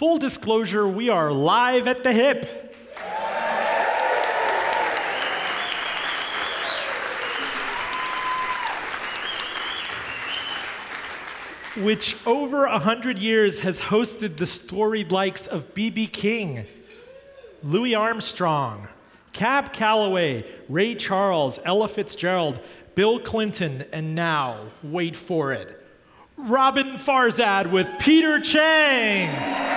Full disclosure, we are live at the hip. which over a hundred years has hosted the storied likes of B.B. King, Louis Armstrong, Cab Calloway, Ray Charles, Ella Fitzgerald, Bill Clinton, and now, wait for it, Roben Farzad with Peter Chang.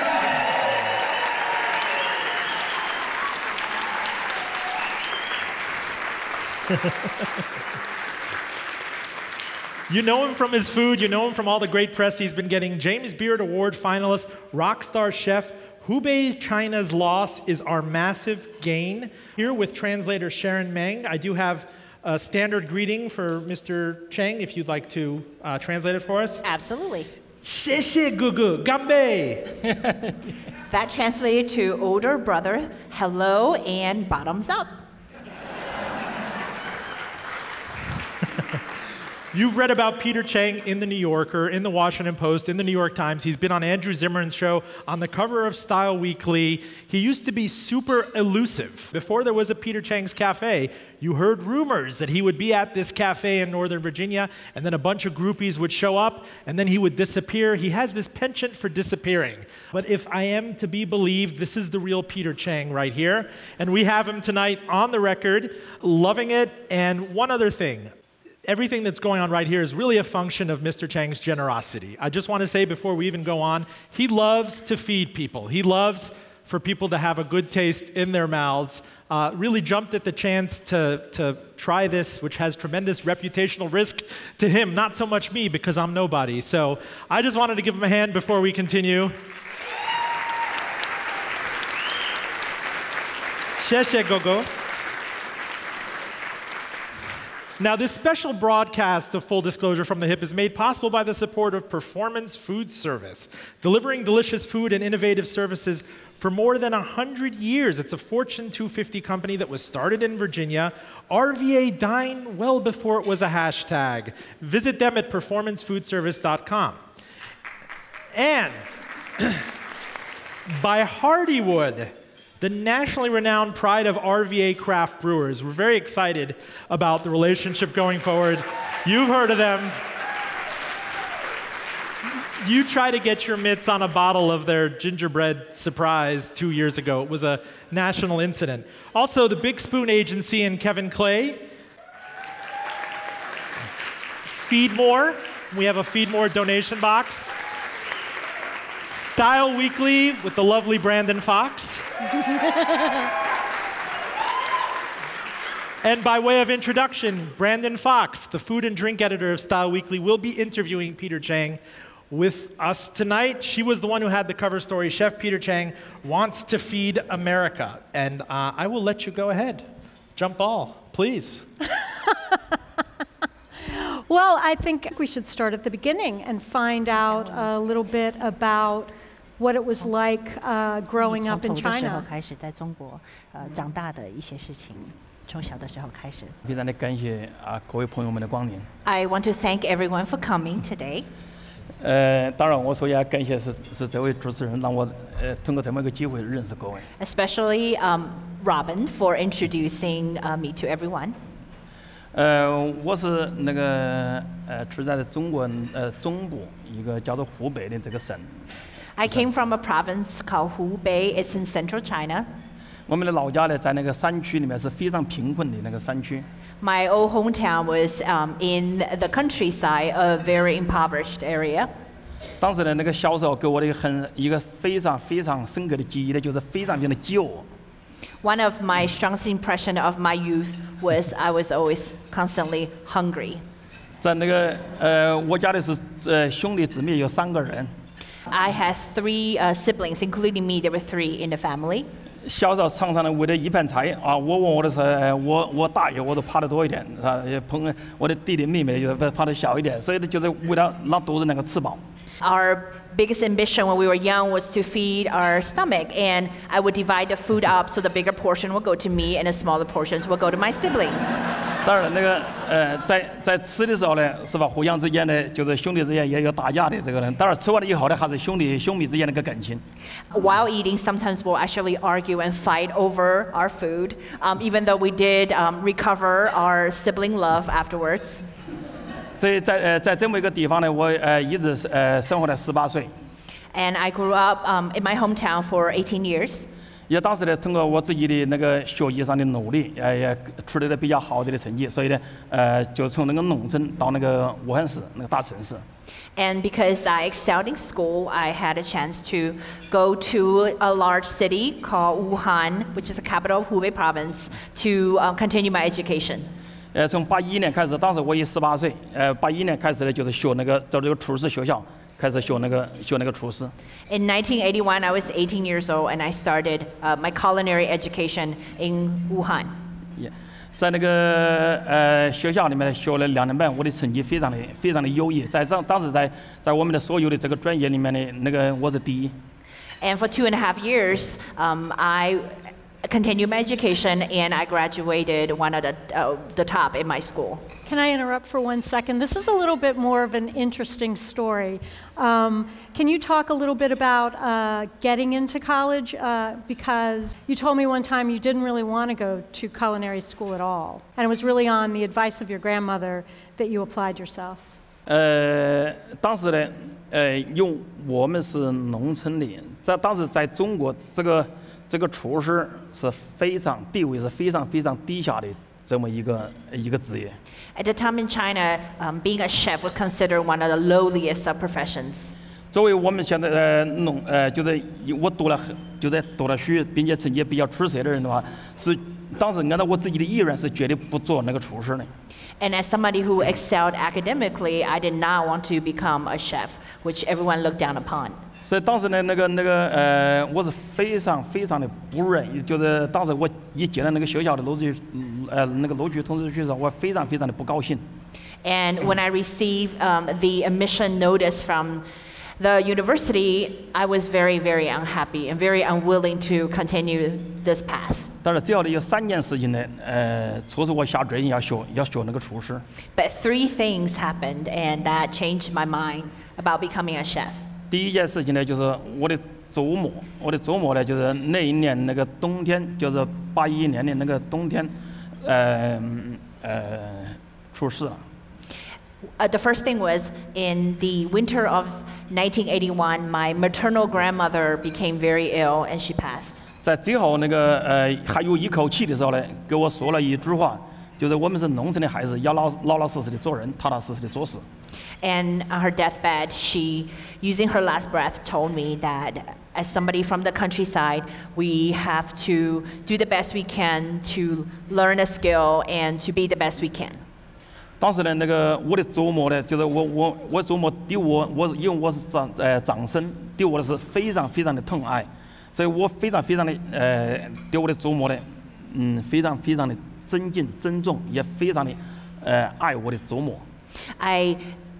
you know him from his food, you know him from all the great press he's been getting. James Beard Award finalist, rock star chef. Hubei China's loss is our massive gain. Here with translator Sharon Meng, I do have a standard greeting for Mr. Chang. if you'd like to uh, translate it for us. Absolutely. that translated to older brother, hello and bottoms up. You've read about Peter Chang in the New Yorker, in the Washington Post, in the New York Times. He's been on Andrew Zimmern's show, on the cover of Style Weekly. He used to be super elusive. Before there was a Peter Chang's Cafe, you heard rumors that he would be at this cafe in Northern Virginia, and then a bunch of groupies would show up, and then he would disappear. He has this penchant for disappearing. But if I am to be believed, this is the real Peter Chang right here. And we have him tonight on the record, loving it. And one other thing everything that's going on right here is really a function of Mr. Chang's generosity. I just want to say before we even go on, he loves to feed people. He loves for people to have a good taste in their mouths. Uh, really jumped at the chance to, to try this, which has tremendous reputational risk to him, not so much me, because I'm nobody. So I just wanted to give him a hand before we continue. Sheshe now, this special broadcast of Full Disclosure from the Hip is made possible by the support of Performance Food Service, delivering delicious food and innovative services for more than 100 years. It's a Fortune 250 company that was started in Virginia. RVA Dine well before it was a hashtag. Visit them at performancefoodservice.com. And by Hardywood, the nationally renowned pride of RVA craft brewers. We're very excited about the relationship going forward. You've heard of them. You tried to get your mitts on a bottle of their gingerbread surprise two years ago. It was a national incident. Also, the Big Spoon Agency and Kevin Clay. Feed More. We have a Feed More donation box. Style Weekly with the lovely Brandon Fox. and by way of introduction, Brandon Fox, the food and drink editor of Style Weekly, will be interviewing Peter Chang with us tonight. She was the one who had the cover story Chef Peter Chang wants to feed America. And uh, I will let you go ahead. Jump ball, please. Well, I think we should start at the beginning and find out a little bit about what it was like uh, growing up in China. 开始在中国呃长大的一些事情，从小的时候开始。非常的感谢啊各位朋友们的光临。I want to thank everyone for coming today. 呃，当然我首先感谢是是这位主持人让我呃通过这么一个机会认识各位。especially um, Roben for introducing uh, me to everyone。呃，我是那个呃出生在中国呃中部一个叫做湖北的这个省。I came from a province called Hubei. It's in central China. 我们的老家呢，在那个山区里面是非常贫困的那个山区。 My old hometown was um, in the countryside, a very impoverished area. 当时呢，那个小时候给我的一个很一个非常非常深刻的记忆呢，就是非常非常的饥饿。 One of my strongest impression of my youth was I was always constantly hungry. 在那个呃，我家里是呃兄弟姊妹有三个人， I had three uh, siblings, including me. There were three in the family. 小时候常常的为了一盘菜啊，我问我的时候，呃我我大爷我都爬得多一点，啊，也朋友我的弟弟妹妹就是爬得小一点，所以呢，就是为了让肚子能够吃饱。 Our biggest ambition when we were young was to feed our stomach, and I would divide the food up so the bigger portion would go to me and the smaller portions would go to my siblings. 当然了，那个呃，在在吃的时候呢，是吧？互相之间呢，就是兄弟之间也有打架的这个人。当然吃完了以后呢，还是兄弟兄弟之间的一个感情。 While eating, sometimes we'll actually argue and fight over our food, um, even though we did um, recover our sibling love afterwards. 所以在呃在这么一个地方呢，我呃一直是呃生活了十八岁， And I grew up um, in my hometown for 18 years. 也当时呢通过我自己的那个学习上的努力，呃也取得了比较好的的成绩，所以呢呃就从那个农村到那个武汉市那个大城市。And because I excelled in school, I had a chance to go to a large city called Wuhan, which is the capital of Hubei province, to uh, continue my education. 呃，从八一年开始，当时我也十八岁，呃，八一年开始呢，就是学那个在这个厨师学校开始学那个学那个厨师。 In 1981, I was 18 years old, and I started uh, my culinary education in Wuhan. 也在那个呃学校里面学了两年半，我的成绩非常的非常的优异，在当当时在在我们的所有的这个专业里面的那个我是第一。 And for two and a half years, um, I continued my education, and I graduated one of the, uh, the top in my school. Can I interrupt for one second? This is a little bit more of an interesting story. Um, can you talk a little bit about uh, getting into college? Uh, because you told me one time you didn't really want to go to culinary school at all. And it was really on the advice of your grandmother that you applied yourself. 呃，当时呢，呃，用我们是农村的，在当时在中国，这个 这个厨师是非常地位是非常非常低下的这么一个一个职业。At the time in China, um, being a chef was considered one of the lowliest of professions. 作为我们现在呃农呃，就是我读了很，就在读了书，并且成绩比较出色的人的话，是当时按照我自己的意愿是绝对不做那个厨师的。And as somebody who excelled academically, I did not want to become a chef, which everyone looked down upon. 所以当时呢，那个那个呃，我是非常非常的不愿意，就是当时我一接到那个学校的录取，嗯呃，那个录取通知书的时候，我非常非常的不高兴。 And when I received um, the admission notice from the university, I was very, very unhappy and very unwilling to continue this path. 但是只要呢有三件事情呢，呃，促使我下决心要学要学那个厨师。 But three things happened, and that changed my mind about becoming a chef. 第一件事情呢，就是我的祖母，我的祖母呢，就是那一年那个冬天，就是八一年的那个冬天，呃呃出事了。Uh, the first thing was in the winter of 1981, my maternal grandmother became very ill and she passed. 在最后那个呃还有一口气的时候呢，给我说了一句话，就是我们是农村的孩子，要老老老实实的做人，踏踏实实的做事。And on her deathbed, she, using her last breath, told me that as somebody from the countryside, we have to do the best we can to learn a skill and to be the best we can. 当时呢，那个我的祖母呢，就是我我我祖母对我，我因为我是长呃长孙，对我的是非常非常的疼爱，所以我非常非常的呃对我的祖母呢，嗯，非常非常的尊敬尊重，也非常的呃爱我的祖母。 I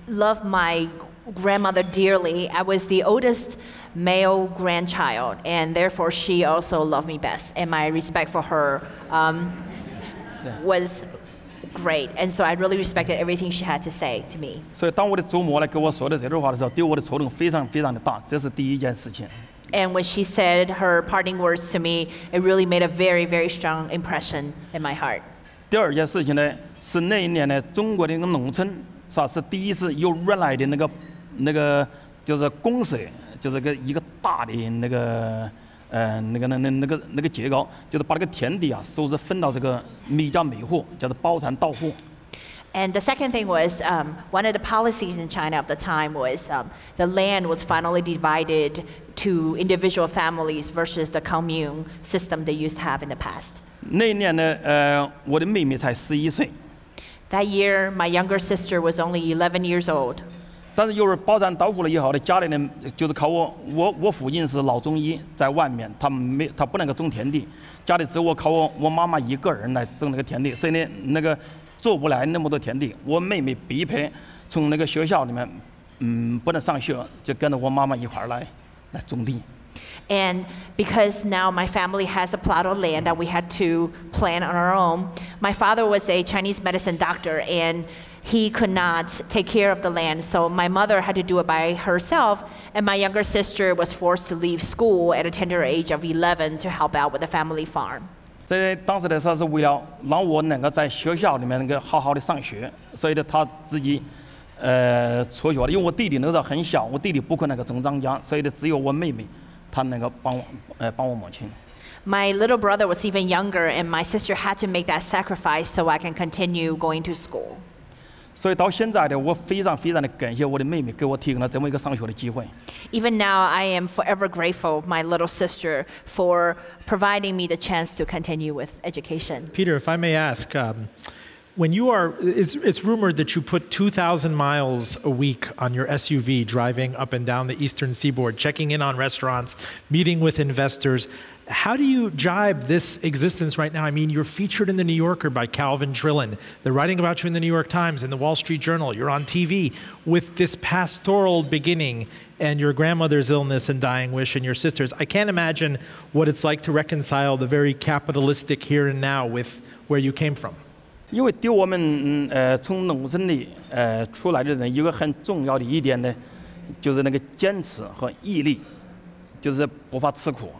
love my grandmother dearly. I was the oldest male grandchild, and therefore she also loved me best. And my respect for her um, was great. And so I really respected everything she had to say to me. 所以当我的祖母呢跟我说的这句话的时候，对我的触动非常非常的大，这是第一件事情。 And when she said her parting words to me, it really made a very, very strong impression in my heart. 第二件事情呢，是那一年呢，中国的那个农村 是吧，是第一次有原来的那个那个就是公社，就是个一个大的那个呃那个那那那个那个结构，就是把那个田地啊，收拾分到这个每家每户，叫做包产到户。And the second thing was um, one of the policies in China of the time was um, the land was finally divided to individual families versus the commune system they used to have in the past. 那一年呢，呃，我的妹妹才十一岁，That year, my younger sister was only 11 years old. 但是有人包产到户了以后呢，家里呢就是靠我，我我父亲是老中医，在外面他没他不能够种田地，家里只有我靠我我妈妈一个人来种那个田地，所以呢那个做不来那么多田地，我妹妹逼迫从那个学校里面，嗯不能上学，就跟着我妈妈一块儿来来种地。And because now my family has a plot of land that we had to plant on our own, my father was a Chinese medicine doctor and he could not take care of the land. So my mother had to do it by herself, and my younger sister was forced to leave school at a tender age of 11 to help out with the family farm. 在当时的时候是为了让我能够在学校里面能够好好的上学，所以呢，他自己呃辍学了。因为我弟弟那时候很小，我弟弟不可能够中张家，所以呢，只有我妹妹， 她能够帮我呃帮我母亲。 My little brother was even younger, and my sister had to make that sacrifice so I can continue going to school. 所以到现在呢，我非常非常的感谢我的妹妹给我提供了这么一个上学的机会。 Even now, I am forever grateful of my little sister for providing me the chance to continue with education. Peter, if I may ask, um, when you are, it's, it's rumored that you put 2,000 miles a week on your SUV driving up and down the eastern seaboard, checking in on restaurants, meeting with investors. How do you jibe this existence right now? I mean, you're featured in the New Yorker by Calvin Trillin. They're writing about you in the New York Times, in the Wall Street Journal. You're on TV with this pastoral beginning and your grandmother's illness and dying wish and your sister's. I can't imagine what it's like to reconcile the very capitalistic here and now with where you came from. 因为对我们嗯呃从农村里呃出来的人，有个很重要的一点呢，就是那个坚持和毅力，就是不怕吃苦，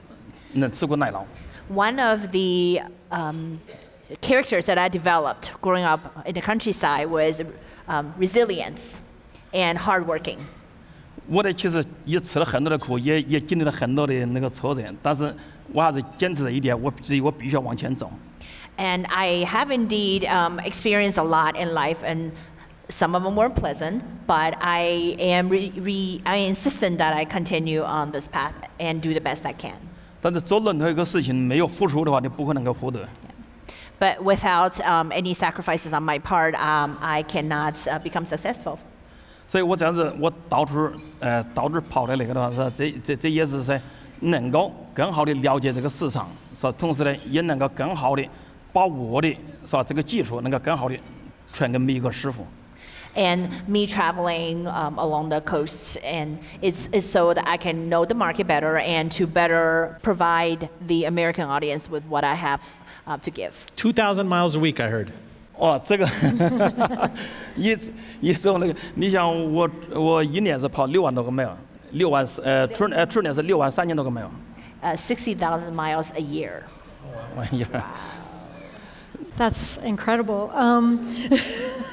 能吃苦耐劳。One of the um, characters that I developed growing up in the countryside was um, resilience and hardworking. 我呢其实也吃了很多的苦，也也经历了很多的那个挫折，但是我还是坚持了一点，我自己我必须要往前走。And I have indeed um, experienced a lot in life, and some of them were pleasant, but I am re- re- I insistent that I continue on this path and do the best I can. 但是做任何一个事情没有付出的话，你不可能够获得。 But without um, any sacrifices on my part, um, I cannot uh, become successful. 所以我这样子，我到处呃到处跑的那个的话，是吧这这这也是说能够更好的了解这个市场，是吧？同时呢，也能够更好的 把我的是吧这个技术能够更好的传给每一个师傅。 And me traveling um, along the coasts, and it's, it's so that I can know the market better and to better provide the American audience with what I have uh, to give. 2,000 miles a week, I heard. 哦，这个一一时候那个，你想我我一年是跑六万多个 mile，六万是呃去呃去年是六万三千多个 mile， Uh, 60,000 miles a year. 玩意儿。 That's incredible. Um,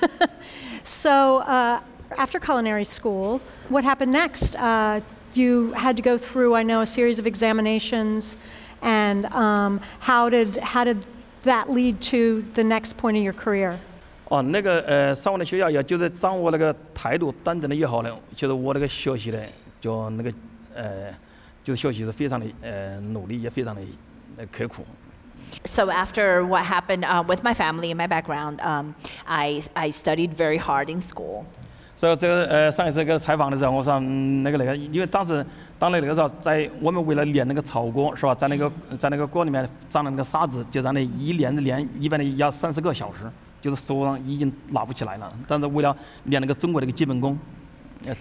so, uh, after culinary school, what happened next? Uh, you had to go through, I know, a series of examinations, and um, how did how did that lead to the next point of your career? 哦，那个呃，上完了学校以后，就是掌握那个态度端正了以后呢，其实我那个学习呢，就那个呃，就是学习是非常的呃努力，也非常的呃刻苦。 So after what happened uh, with my family and my background, um, I, I studied very hard in school. 所以这个呃上一次这个采访的时候，我说、嗯、那个那个，因为当时当那个时候，在我们为了练那个草锅是吧，在那个在那个锅里面长了那个沙子，就让那一练着练，一般的要三十个小时，就是手上已经拿不起来了。但是为了练那个中国的一个基本功，呃，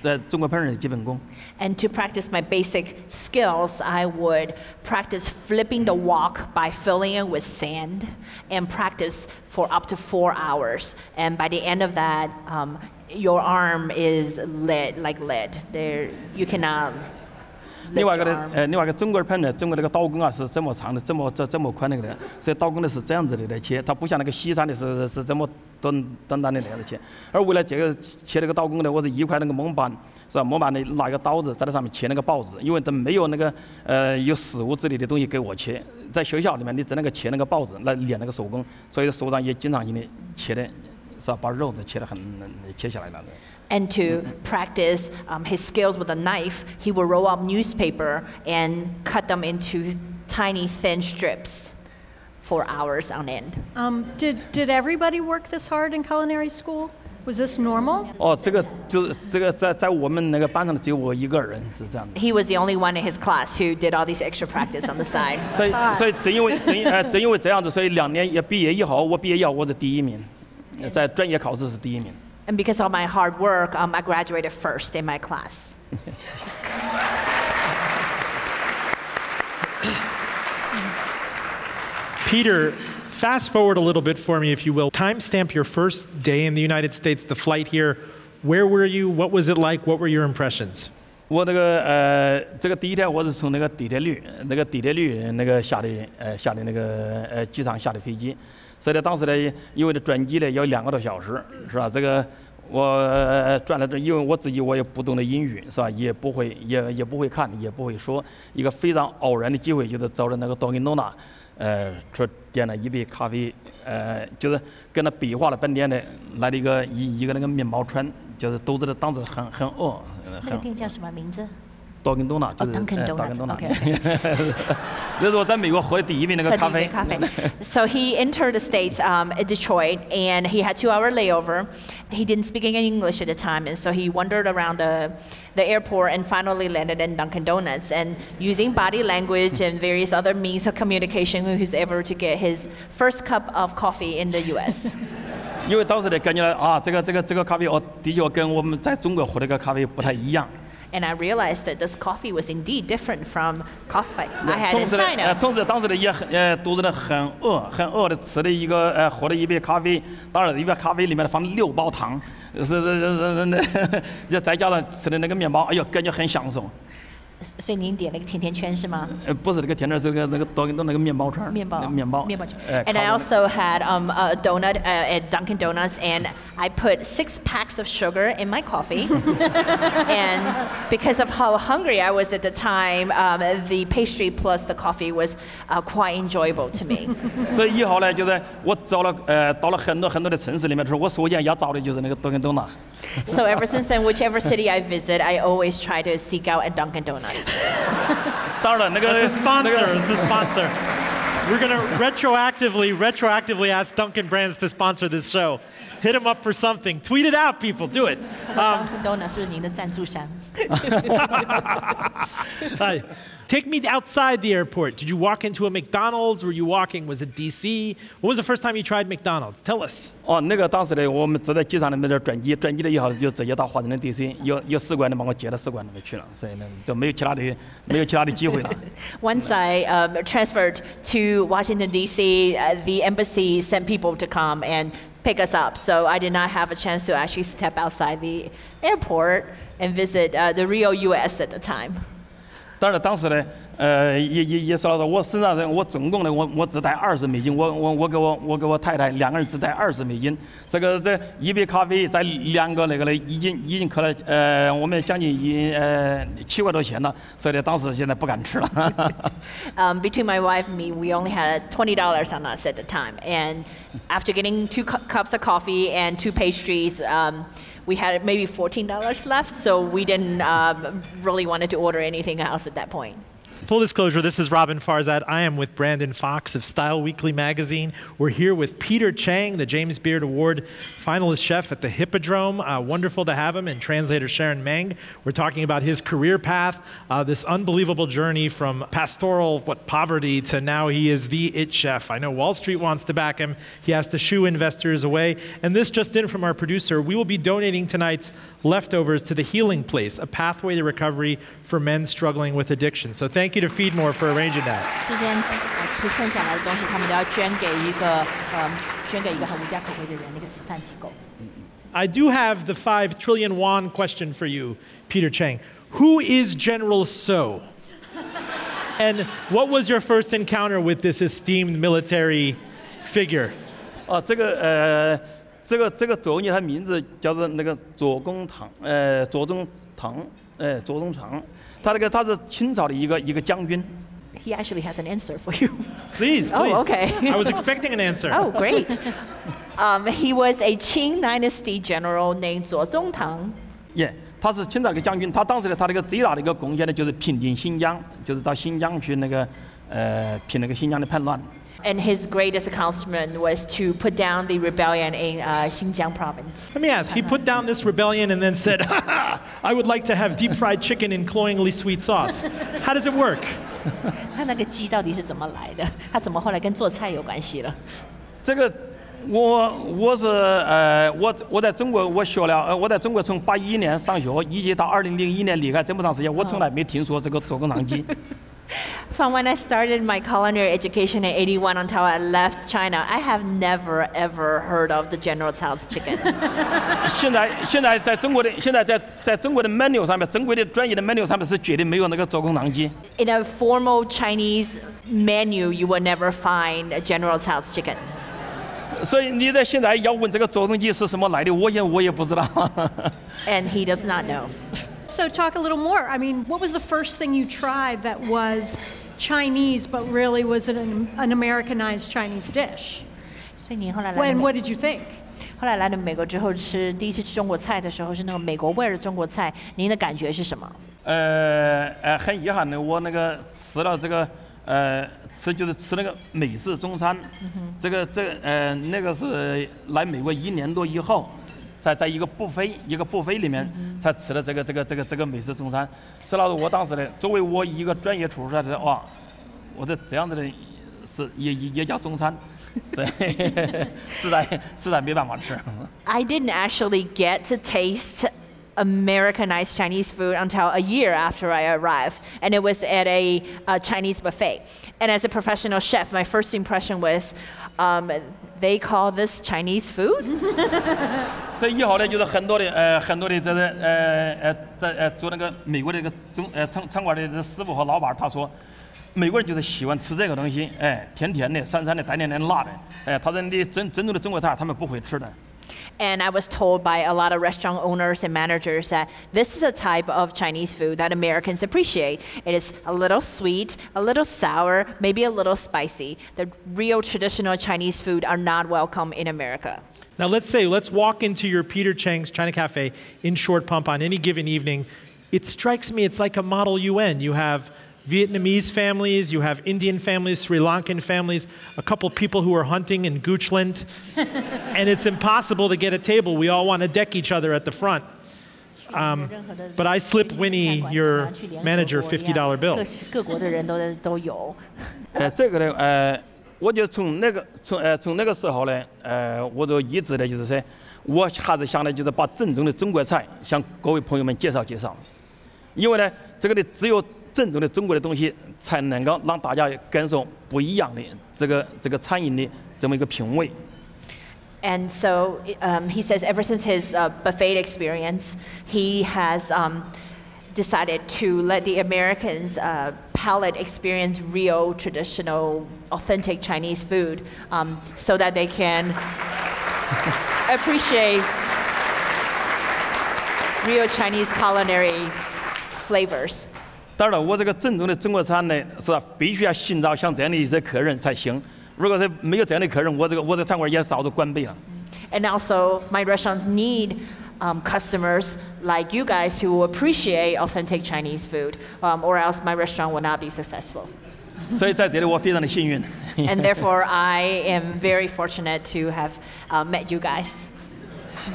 在中国烹饪的基本功。 And to practice my basic skills, I would practice flipping the wok by filling it with sand and practice for up to four hours. And by the end of that, um, your arm is lead, like lead. There, you cannot 另外一个呢，呃，另外一个中国的烹饪，中国那个刀工啊是这么长的，这么这这么宽的那个，所以刀工呢是这样子的来切，它不像那个西餐的是是这么短短短的那样子切。而为了这个切那个刀工呢，我是一块那个蒙板，是吧？蒙板的拿一个刀子在那上面切那个报纸，因为都没有那个呃有食物之类的东西给我切，在学校里面你只能够切那个报纸来练那个手工，所以手上也经常性的切的，是吧？把肉子切得很切下来了。And to practice um, his skills with a knife, he would roll up newspaper and cut them into tiny, thin strips for hours on end. Um, did did everybody work this hard in culinary school? Was this normal? 哦，这个就这个在在我们那个班上的只有我一个人是这样的。 He was the only one in his class who did all these extra practice on the side. 所以，所以正因为正因呃正因为这样子，所以两年也毕业以后，我毕业以后我是第一名，呃在专业考试是第一名。 And because of my hard work, um, I graduated first in my class. Peter, fast forward a little bit for me, if you will. Timestamp your first day in the United States, the flight here. Where were you? What was it like? What were your impressions? 我这个呃，这个第一天我是从那个底特律那个底特律那个下的呃下的那个呃机场下的飞机， 所以呢当时呢，因为这转机呢要两个多小时，是吧？这个我转了这，因为我自己我也不懂得英语，是吧？也不会也也不会看，也不会说，一个非常偶然的机会，就是找着那个 Dunkin' Donut，呃，说点了一杯咖啡，呃，就是跟他比划了半天的来了一个一一个那个面包串，就是都知道当时很很饿，那个店叫什么名字？Dunkin' Donut 就是 Dunkin' 呃 Donut， Dunkin' Donut， OK 这是我在美国喝的第一杯那个咖啡。 so he entered the States um, in Detroit and he had two hour layover. He didn't speak any English at the time, and so he wandered around the, the airport and finally landed in Dunkin' Donuts. And using body language and various other means of communication, he was able to get his first cup of coffee in the US. 因为当时呢感觉到啊，这个这个这个咖啡哦，的确跟我们在中国喝的这个咖啡不太一样。 And I realized that this coffee was indeed different from coffee I had 同 in，China. 同时当时呢也很呃肚子呢很饿，很饿的吃了一个呃喝了一杯咖啡，当然一杯咖啡里面放了六包糖，是是是是是，再加上吃的那个面包，哎呦，感觉很享受。所以您点了一个甜甜圈是吗？呃，不是那个甜点，是那个那个多那个面包串儿，面包，那个面包，面包。呃 And 烤 I 的那 also had um, a donut uh, at Dunkin' Donuts, and I put six packs of sugar in my coffee. and because of how hungry I was at the time, um, the pastry plus the coffee was uh, quite enjoyable to me. 所以以后呢，就是我找了呃到了很多很多的城市里面的时候，我首先要找的就是那个多根多纳。 so ever since then, whichever city I visit, I always try to seek out a Dunkin' Donut. 当然了，那个 It's a 那 sponsor. 个 It's a sponsor. We're going to retroactively, retroactively ask Dunkin' Brands to sponsor this show. Hit them up for something. Tweet it out, people. Do it. So Um, Dunkin' Donut 是您的赞助商。 Hi. Take me outside the airport. Did you walk into a McDonald's? Were you walking? Was it DC? What was the first time you tried McDonald's? Tell us. 哦，那个当时呢，我们坐在机场里面这儿转机，转机了以后就直接到华盛顿 DC，有有使馆的把我接到使馆里面去了，所以呢就没有其他的没有其他的机会了。 Once I um, transferred to Washington, D.C., uh, the embassy sent people to come and pick us up. So I did not have a chance to actually step outside the airport and visit uh, the real U.S. at the time. 当然当时呢，呃，也也也说了，我身上人我总共呢，我我只带二十美金，我我我给我我给我太太两个人只带二十美金，这个这一杯咖啡在两个那个呢，已经已经扣了呃，我们将近一呃七块多钱了，所以呢，当时现在不敢吃了。Um, between my wife and me, we only had twenty dollars on us at the time. And after getting two cu- cups of coffee and two pastries, um, we had maybe $14 left. So we didn't um, really wanted to order anything else at that point. Full disclosure, this is Roben Farzad. I am with Brandon Fox of Style Weekly magazine. We're here with Peter Chang, the James Beard Award finalist chef at the Hippodrome. Uh, wonderful to have him, and translator Sharon Meng. We're talking about his career path, uh, this unbelievable journey from pastoral what poverty to now he is the it chef. I know Wall Street wants to back him. He has to shoo investors away. And this just in from our producer, we will be donating tonight's leftovers to the Healing Place, a pathway to recovery for men struggling with addiction. So thank you to Feedmore for arranging that. I do have the five trillion won question for you, Peter Chang. Who is General Tso? and what was your first encounter with this esteemed military figure? Uh, 哦，这个呃，这个这个左翼他名字叫做那个左宗棠，呃，左宗棠，呃，左宗棠。他那个他是清朝的一个一个将军。He actually has an answer for you. Please, Oh, please. Oh, okay. I was expecting an answer. Oh, great. um, he was a Qing dynasty general named Zuo Zongtang. 耶、他是清朝的一个将军，他当时的，他那个最大的一个贡献呢，就是平定新疆，就是到新疆去那个呃平那个新疆的叛乱。And his greatest accomplishment was to put down the rebellion in uh, Xinjiang province. Let me ask. He put down this rebellion and then said, ha ha, I would like to have deep fried chicken in cloyingly sweet sauce. How does it work? 他那个鸡到底是怎么来的？他怎么后来跟做菜有关系了？这个我我是呃我我在中国我学了呃我在中国从八一年上学，一直到二零零一年离开这么长时间，我从来没听说这个做工糖鸡。 From when I started my culinary education in 81 until I left China, I have never ever heard of the General Tso's chicken. 现在现在在中国的现在在在中国的 menu 上面，中国的专业的 menu 上面是绝对没有那个做空糖机。 In a formal Chinese menu, you will never find a General Tso's chicken. 所以你在现在要问这个做空机是什么来的，我也我也不知道。 And he does not know. So, talk a little more. I mean, what was the first thing you tried that was Chinese but really was an, an Americanized Chinese dish? 所以你后来来 When, 美 what did you think? 后来来了美国之后吃第一次吃中国菜的时候是那个美国味儿的中国菜，您的感觉是什么？呃呃，很遗憾的，我那个吃了这个呃吃就是吃那个美式中餐，这个这个呃那个是来美国一年多以后， 才在一个布菲一个布菲里面才吃了这个这个这个这个美式中餐。所以老师，我当时呢，作为我一个专业厨师来说，哇，我这这样子的是也也也叫中餐，实在实在没办法吃。I didn't actually get to taste Americanized Chinese food until a year after I arrived, and it was at a, uh Chinese buffet. And as a professional chef, my first impression was, um, they call this Chinese food? 所以以后呢，就是很多的呃很多的这个呃呃在呃做那个美国的这个中呃餐餐馆的这个师傅和老板儿，他说，美国人就是喜欢吃这个东西，哎，甜甜的、酸酸的、带点点辣的，哎，他说你真真正的中国菜他们不会吃的。 And I was told by a lot of restaurant owners and managers that this is a type of Chinese food that Americans appreciate. It is a little sweet, a little sour, maybe a little spicy. The real traditional Chinese food are not welcome in America. Now, let's say, let's walk into your Peter Chang's China Cafe in Short Pump on any given evening. It strikes me it's like a model UN. You have Vietnamese families, you have Indian families, Sri Lankan families, a couple people who are hunting in Goochland, and it's impossible to get a table. We all want to deck each other at the front. Um, but I slip Winnie, your manager, $50 bill. 各国的人都都有。呃，这个呢，呃，我就从那个从呃从那个时候呢，呃，我就一直呢就是说，我还是想呢就是把正宗的中国菜向各位朋友们介绍介绍，因为呢，这个呢只有 正宗的中国的东西，才能够让大家感受不一样的这个这个餐饮的这么一个品味。 And so um, he says, ever since his uh, buffet experience, he has um, decided to let the Americans' uh, palate experience real, traditional, authentic Chinese food um, so that they can appreciate real Chinese culinary flavors. 当然了，我这个正宗的中国餐呢，是吧必须要寻找像这样的一些客人才行。如果是没有这样的客人，我这个我这个餐馆也早就关闭了。 And also, my restaurants need um, customers like you guys who appreciate authentic Chinese food, um, or else my restaurant will not be successful. 所以在这里我非常的幸运。 and therefore, I am very fortunate to have uh, met you guys.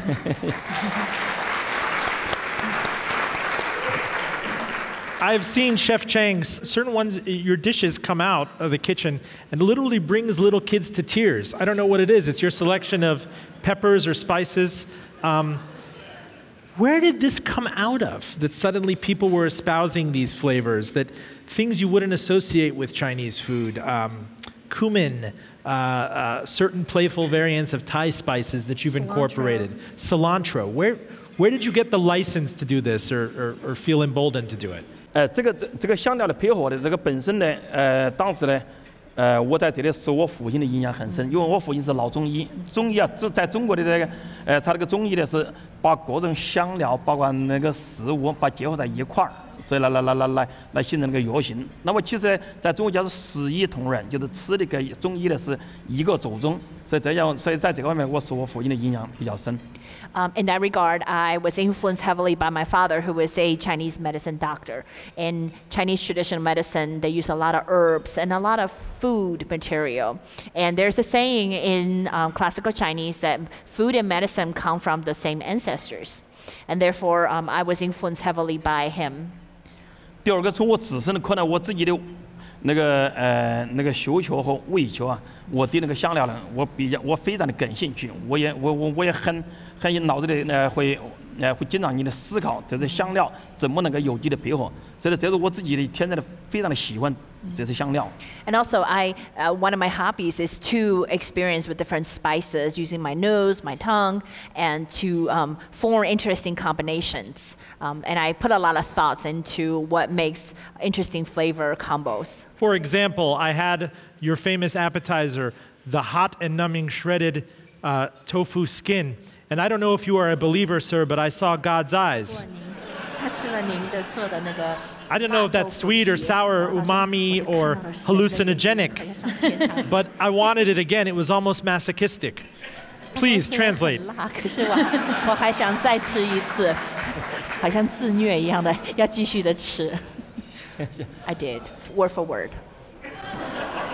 I've seen Chef Chang's certain ones, your dishes come out of the kitchen and literally brings little kids to tears. I don't know what it is. It's your selection of peppers or spices. Um, where did this come out of? That suddenly people were espousing these flavors, that things you wouldn't associate with Chinese food, um, cumin, uh, uh, certain playful variants of Thai spices that you've incorporated, cilantro. Where, where did you get the license to do this or, or, or feel emboldened to do it? 呃，这个这这个香料的配合的这个本身呢，呃，当时呢，呃，我在这里受我父亲的影响很深，因为我父亲是老中医，中医啊，中在中国的这个，呃，他这个中医呢是把各种香料，包括那个食物，把结合在一块儿，所以来来来来来来形成那个药性。那么其实呢，在中国叫做食医同源，就是吃的跟中医呢是一个祖宗，所以这样，所以在这个方面，我受我父亲的影响比较深。Um, in that regard, I was influenced heavily by my father, who was a Chinese medicine doctor. In Chinese traditional medicine, they use a lot of herbs and a lot of food material. And there's a saying in um, classical Chinese that food and medicine come from the same ancestors. And therefore, um, I was influenced heavily by him. 第二个，从我自身的可能我自己的那个呃那个需求和胃求啊，我对那个香料呢，我比较我非常的感兴趣，我也我我我也很 很脑子里呢会 呃，会经常你的思考这些香料怎么能够有机的配合，所以这是我自己的天然的非常的喜欢这些香料。 And also, I uh, one of my hobbies is to experience with different spices using my nose, my tongue, and to um, form interesting combinations. Um, and I put a lot of thoughts into what makes interesting flavor combos. For example, I had your famous appetizer, the hot and numbing shredded uh, tofu skin. And I don't know if you are a believer, sir, but I saw God's eyes. 他吃了您的做的那个 I don't know if that's sweet or sour, umami, or hallucinogenic, but I wanted it again. It was almost masochistic. Please translate. 很辣，可是我还我还想再吃一次，好像自虐一样的，要继续的吃。I did word for word.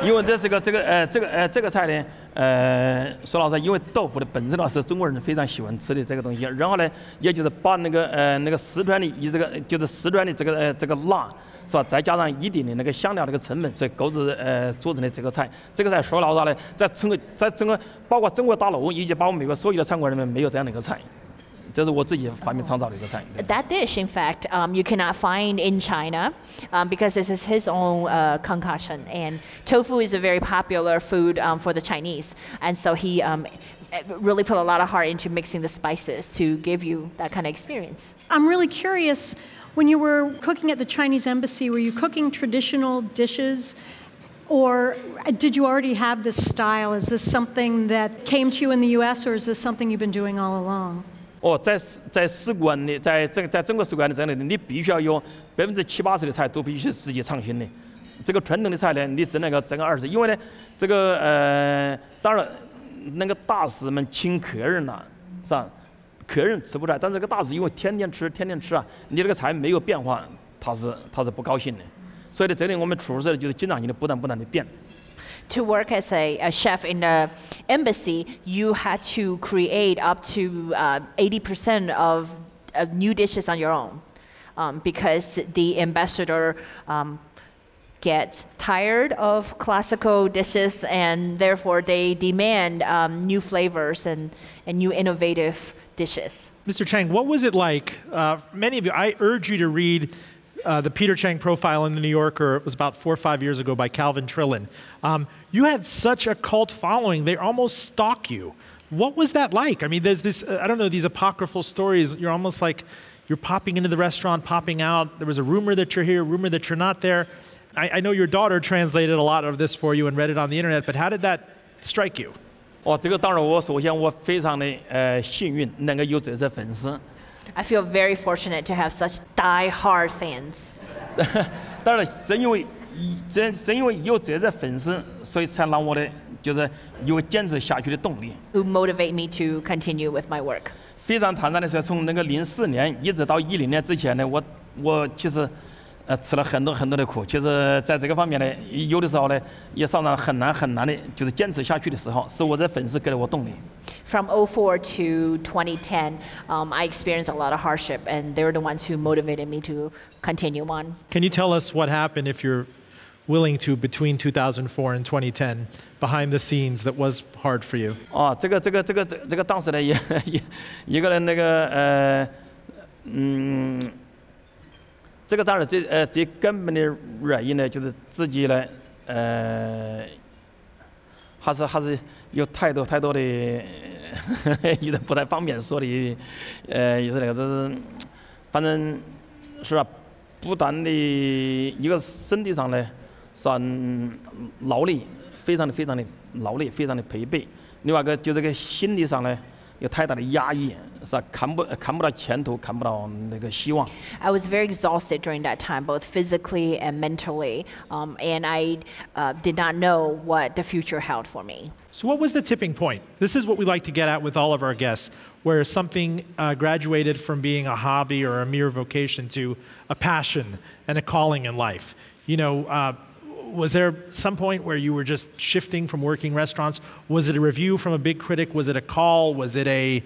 因为这是个这个呃这个呃这个菜呢， 呃说老实，因为豆腐的本质呢是中国人非常喜欢吃的这个东西，然后呢，也就是把那个呃那个四川的以这个就是四川的这个呃这个辣是吧，再加上一定的那个香料那个成本，所以购置呃做成的这个菜。这个菜说老实呢，在整个在整个包括中国大陆以及包括美国所有的餐馆里面没有这样的一个菜，That dish, in fact, um, you cannot find in China um, because this is his own uh, concoction. And tofu is a very popular food um, for the Chinese. And so he um, really put a lot of heart into mixing the spices to give you that kind of experience. I'm really curious when you were cooking at the Chinese embassy, were you cooking traditional dishes? Or did you already have this style? Is this something that came to you in the US, or is this something you've been doing all along? 哦，在在使馆的，在这个在整个使馆的这样的，你必须要有百分之七八十的菜都必须是自己创新的。这个传统的菜呢，你只能够整个二十，因为呢，这个呃，当然那个大使们请客人了、是吧？客人吃不出来，但是这个大使因为天天吃天天吃啊，你这个菜没有变化，他是他是不高兴的。所以呢，这里我们厨师就是经常性的不断不断的变。To work as a, a chef in the embassy, you had to create up to uh, 80% of, new dishes on your own um, because the ambassador um, gets tired of classical dishes and therefore they demand um, new flavors and, and new innovative dishes. Mr. Chang, what was it like? Uh, many of you, I urge you to read uh, the Peter Chang profile in the New Yorker. It was about four or five years ago by Calvin Trillin. Um, you have such a cult following, they almost stalk you. What was that like? I mean, there's this, uh, I don't know, these apocryphal stories. You're almost like you're popping into the restaurant, popping out. There was a rumor that you're here, rumor that you're not there. I, I know your daughter translated a lot of this for you and read it on the internet, but how did that strike you? 哦，这个当然我首先我非常的呃幸运，能够有这些粉丝。 I feel very fortunate to have such die-hard fans. 当然，正因为正正因为有这些粉丝，所以才让我的就是有坚持下去的动力。 who motivate me to continue with my work. 非常坦然的说，从那个零四年一直到一零年之前呢，我我其实 呃吃了很多很多的苦。其实在这个方面呢，有的时候呢也常常很难很难的，就是坚持下去的时候，是我的粉丝给了我动力。 From 04 to 2010, um, I experienced a lot of hardship, and they were the ones who motivated me to continue on. Can you tell us what happened if you're willing to between 2004 and 2010 behind the scenes that was hard for you? 哦，这个这个这个这这个当时呢也也一个人那个呃嗯， 这个当然最呃最根本的原因呢，就是自己呢呃还是还是有太多太多的 有点不太方便说的，呃也是那个就是反正是啊，不断的一个身体上呢算劳累，非常的非常的劳累，非常的疲惫。另外一个就这个心理上呢，有太大的压抑，是吧？看不看不到前途，看不到那个希望。 I was very exhausted during that time, both physically and mentally, um, and I uh, did not know what the future held for me. So, what was the tipping point? This is what we like to get at with all of our guests, where something uh, graduated from being a hobby or a mere vocation to a passion and a calling in life. You know, uh, was there some point where you were just shifting from working restaurants? Was it a review from a big critic? Was it a call? Was it a,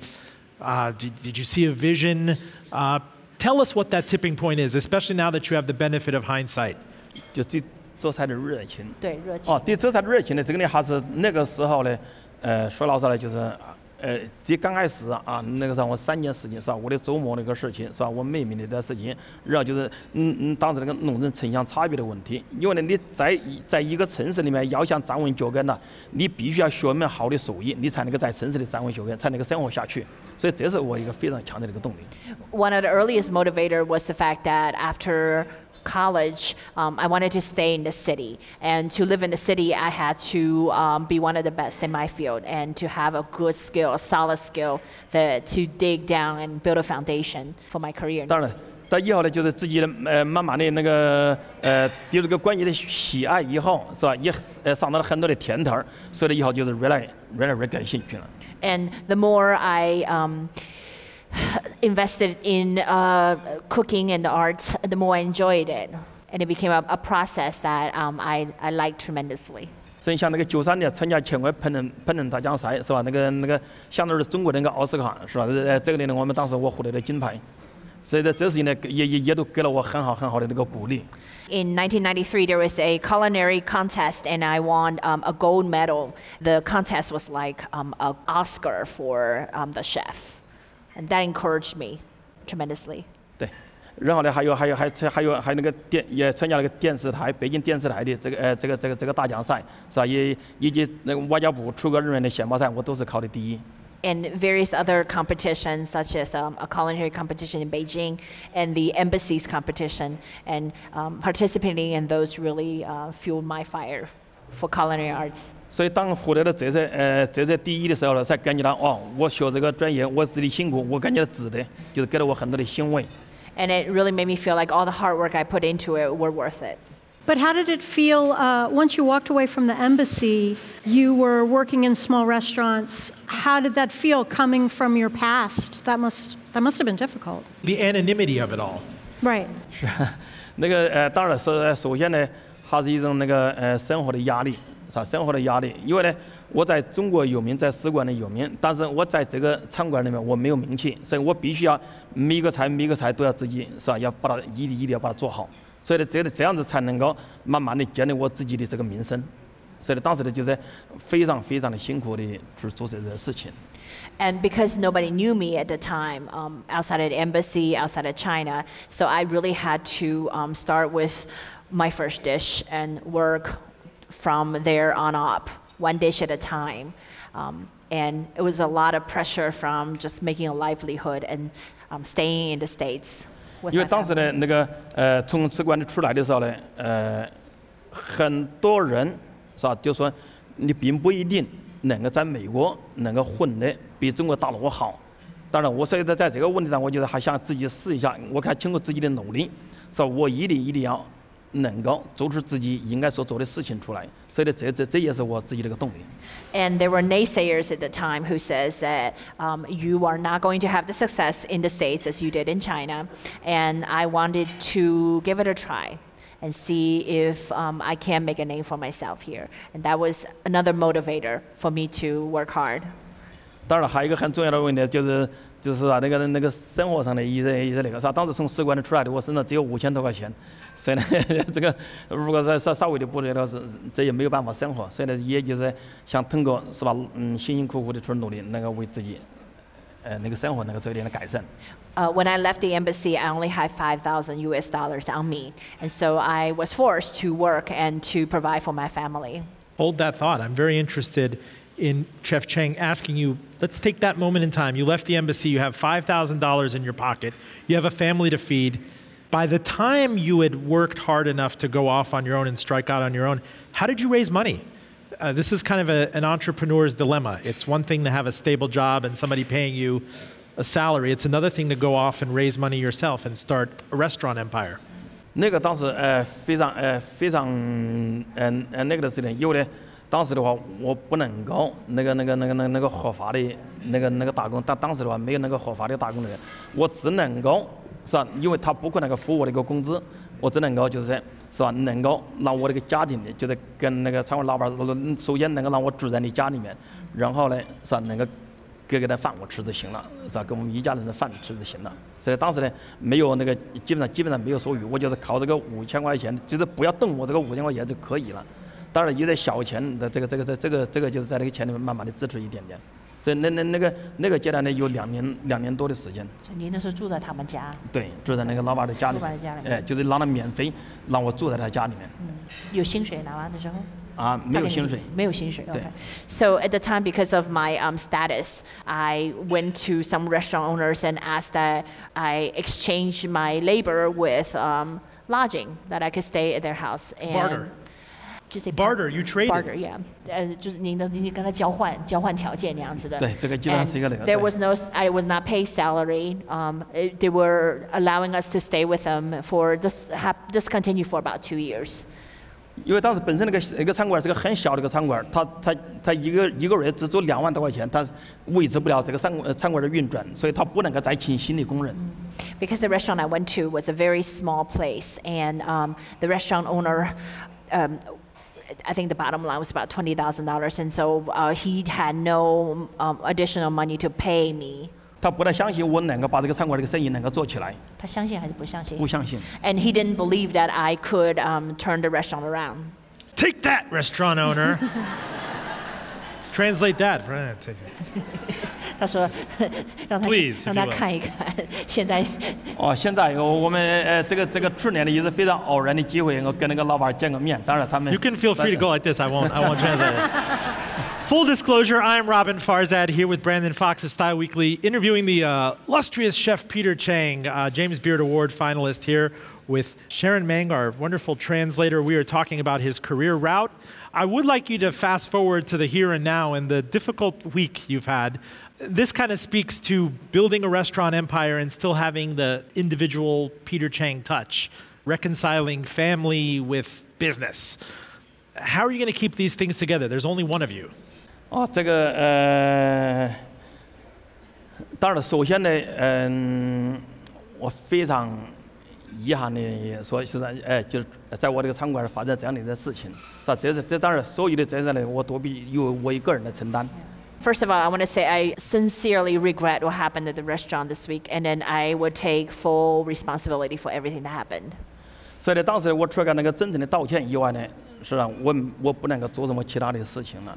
uh, did, did you see a vision? Uh, tell us what that tipping point is, especially now that you have the benefit of hindsight. 就对做菜的热情。对，热情。哦，对做菜的热情呢，这个呢还是那个时候呢，呃，说老实话呢，就是 呃，这刚开始啊，那个啥，我三件事情是吧？我的周末那个事情是吧？我妹妹那段事情，然后就是嗯嗯，当时那个农村城乡差别的问题。因为呢，你在在一个城市里面要想站稳脚跟呢，你必须要学一门好的手艺，你才能够在城市里站稳脚跟，才能够生活下去。所以这是我一个非常强的一个动力。One of the earliest motivator was the fact that after college, um, I wanted to stay in the city. And to live in the city, I had to um, be one of the best in my field and to have a good skill, a solid skill that to dig down and build a foundation for my career. 当然，到以后呢，就是自己的呃慢慢的那个呃对这个管业的喜爱以后，是吧？也呃上到了很多的天头儿，所以呢以后就是越来越来越感兴趣了。 And the more I um, invested in uh, cooking and the arts, the more I enjoyed it. And it became a, a process that um, I, I liked tremendously. 所以像那个九三年参加全国烹饪烹饪大奖赛是吧？那个那个相当于是中国的那个奥斯卡是吧？呃，这个年呢，我们当时我获得了金牌，所以呢，这事情呢也也也都给了我很好很好的这个鼓励。 In 1993, there was a culinary contest, and I won um, a gold medal. The contest was like um, an Oscar for um, the chef, and that encouraged me tremendously. 对，然后呢，还有还有还还有还有那个电也参加那个电视台北京电视台的这个呃这个这个这个大奖赛是吧？也以及那个外交部出国人员的选拔赛，我都是考的第一。 And various other competitions, such as um, a culinary competition in Beijing and the embassies competition, and um, participating in those really uh, fueled my fire for culinary arts. 所以当获得了这些呃这些第一的时候呢，才感觉到哦，我学这个专业，我自己辛苦，我感觉到值得，就是给了我很多的欣慰。 And it really made me feel like all the hard work I put into it were worth it. But how did it feel uh, once you walked away from the embassy? You were working in small restaurants. How did that feel coming from your past? That must that must have been difficult. The anonymity of it all. Right. 那个呃，当然是呃首先呢，还是一种那个呃生活的压力， 是吧？生活的压力，因为呢，我在中国有名，在使馆里有名，但是我在这个餐馆里面我没有名气，所以我必须要每个菜每个菜都要自己是吧？要把它一定一定要把它做好，所以呢，这这样子才能够慢慢的建立我自己的这个名声。所以呢，当时呢，就是非常非常的辛苦的去做这个事情。And because nobody knew me at the time, um, outside of the embassy, outside of China, so I really had to um, start with my first dish and work from there on up, one dish at a time. Um, and it was a lot of pressure from just making a livelihood and um, staying in the States. With 因为 my 当时 family. 呢，那个呃，从吃馆里出来的时候呢，呃，很多人是吧，就说你并不一定能够在美国能够混得比中国大陆好。当然，我所以在在这个问题上，我觉得还想自己试一下，我看经过自己的努力，是吧？我一定一定要 能够做出自己应该所做的事情出来。所以呢，这这这也是我自己的一个动力。And there were naysayers at the time who says that um, you are not going to have the success in the States as you did in China. And I wanted to give it a try and see if um, I can make a name for myself here. And that was another motivator for me to work hard. 当然，还有一个很重要的问题就是，就是啊，那个那个生活上的一些一些那个啥，当时从使馆里出来的，我身上只有五千多块钱，所以呢，这个如果是稍稍微的不对的话，是这也没有办法生活，所以呢，也就是想通过是吧，嗯，辛辛苦苦的去努力，能够为自己，呃，那个生活能够做一点的改善。 Uh, when I left the embassy, I only had 5,000 US dollars on me. And so I was forced to work and to provide for my family. Hold that thought. I'm very interested in Chef Cheng asking you let's take that moment in time. You left the embassy, you have $5,000 in your pocket, you have a family to feed. By the time you had worked hard enough to go off on your own and strike out on your own, how did you raise money? Uh, this is kind of a, an entrepreneur's dilemma. It's one thing to have a stable job and somebody paying you a salary, it's another thing to go off and raise money yourself and start a restaurant empire. 那个当时呃非常呃非常嗯呃那个的事情，因为呢，当时的话我不能够那个那个那个那个那个合法的那个那个打工，但当时的话没有那个合法的打工的人，我只能够 是吧？因为他不可能够付我的一个工资，我只能够就是是吧？能够让我这个家庭的，就是跟那个餐馆老板，首先能够让我住在你家里面，然后呢是吧？能够给给他饭我吃就行了，是吧？给我们一家人的饭吃就行了。所以当时呢，没有那个基本上基本上没有收入，我就是靠这个五千块钱，就是不要动我这个五千块钱就可以了。当然有点小钱的这个这个这这个这个就是在那个钱里面慢慢的支出一点点。所以那那那个那个阶段呢，有两年两年多的时间，所以您那时候住在他们家，对，住在那个老板的家里面老板的家里，面哎，就是让他免费让我住在他家里面，有薪水拿完的时候。啊，没有薪水，没有薪水。对 Okay. So at the time, because of my um, status, I went to some restaurant owners and asked that I exchange my labor with um, lodging, that I could stay at their house. And Barter. 就是 Barter, you traded. barter, yeah. 呃，就是您的您跟他交换交换条件那样子的。对这个基本上 And 是一个那个 There 对 was no, I was not paid salary. Um, it- they were allowing us to stay with them for this, hap- this continued for about two years. 因为当时本身那个那个餐馆是个很小的一个餐馆，他他他一个一个月只做两万多块钱，他维持不了这个餐呃餐馆的运转，所以他不能够再请新的工人。 because the restaurant I went to was a very small place, and um, the restaurant owner. Um, I think the bottom line was about twenty thousand dollars, and so uh, he had no um, additional money to pay me. 他不太相信我能够把这个餐馆这个生意能够做起来，他相信还是不相信？不相信。 And he didn't believe that I could um, turn the restaurant around. Take that, restaurant owner. Translate that. 他说，让他 Please, 让 if 他 you will. 看一看，现在哦，现在我我们呃这个这个去年的也是非常偶然的机会，我跟那个老板见个面，当然他们 You can feel free to go like this. I won't. I won't translate it. Full disclosure: I'm Roben Farzad here with Brandon Fox of Style Weekly, interviewing the uh, illustrious chef Peter Chang, uh, James Beard Award finalist here with Sharon Meng, our wonderful translator. We are talking about his career route, I would like you to fast forward to the here and now and the difficult week you've had. This kind of speaks to building a restaurant empire and still having the individual Peter Chang touch, reconciling family with business. How are you going to keep these things together? There's only one of you. 哦，这个呃，当然，首先呢，嗯，我非常 遗憾的说，现在哎，就是在我这个餐馆发生这样的一件事情，是吧？这是这当然所有的责任呢，我都必由我一个人来承担。First of all, I want to say I sincerely regret what happened at the restaurant this week, and then I would take full responsibility for everything that happened. 所以呢，当时我除了那个真诚的道歉以外呢，是让我我不能够做什么其他的事情了。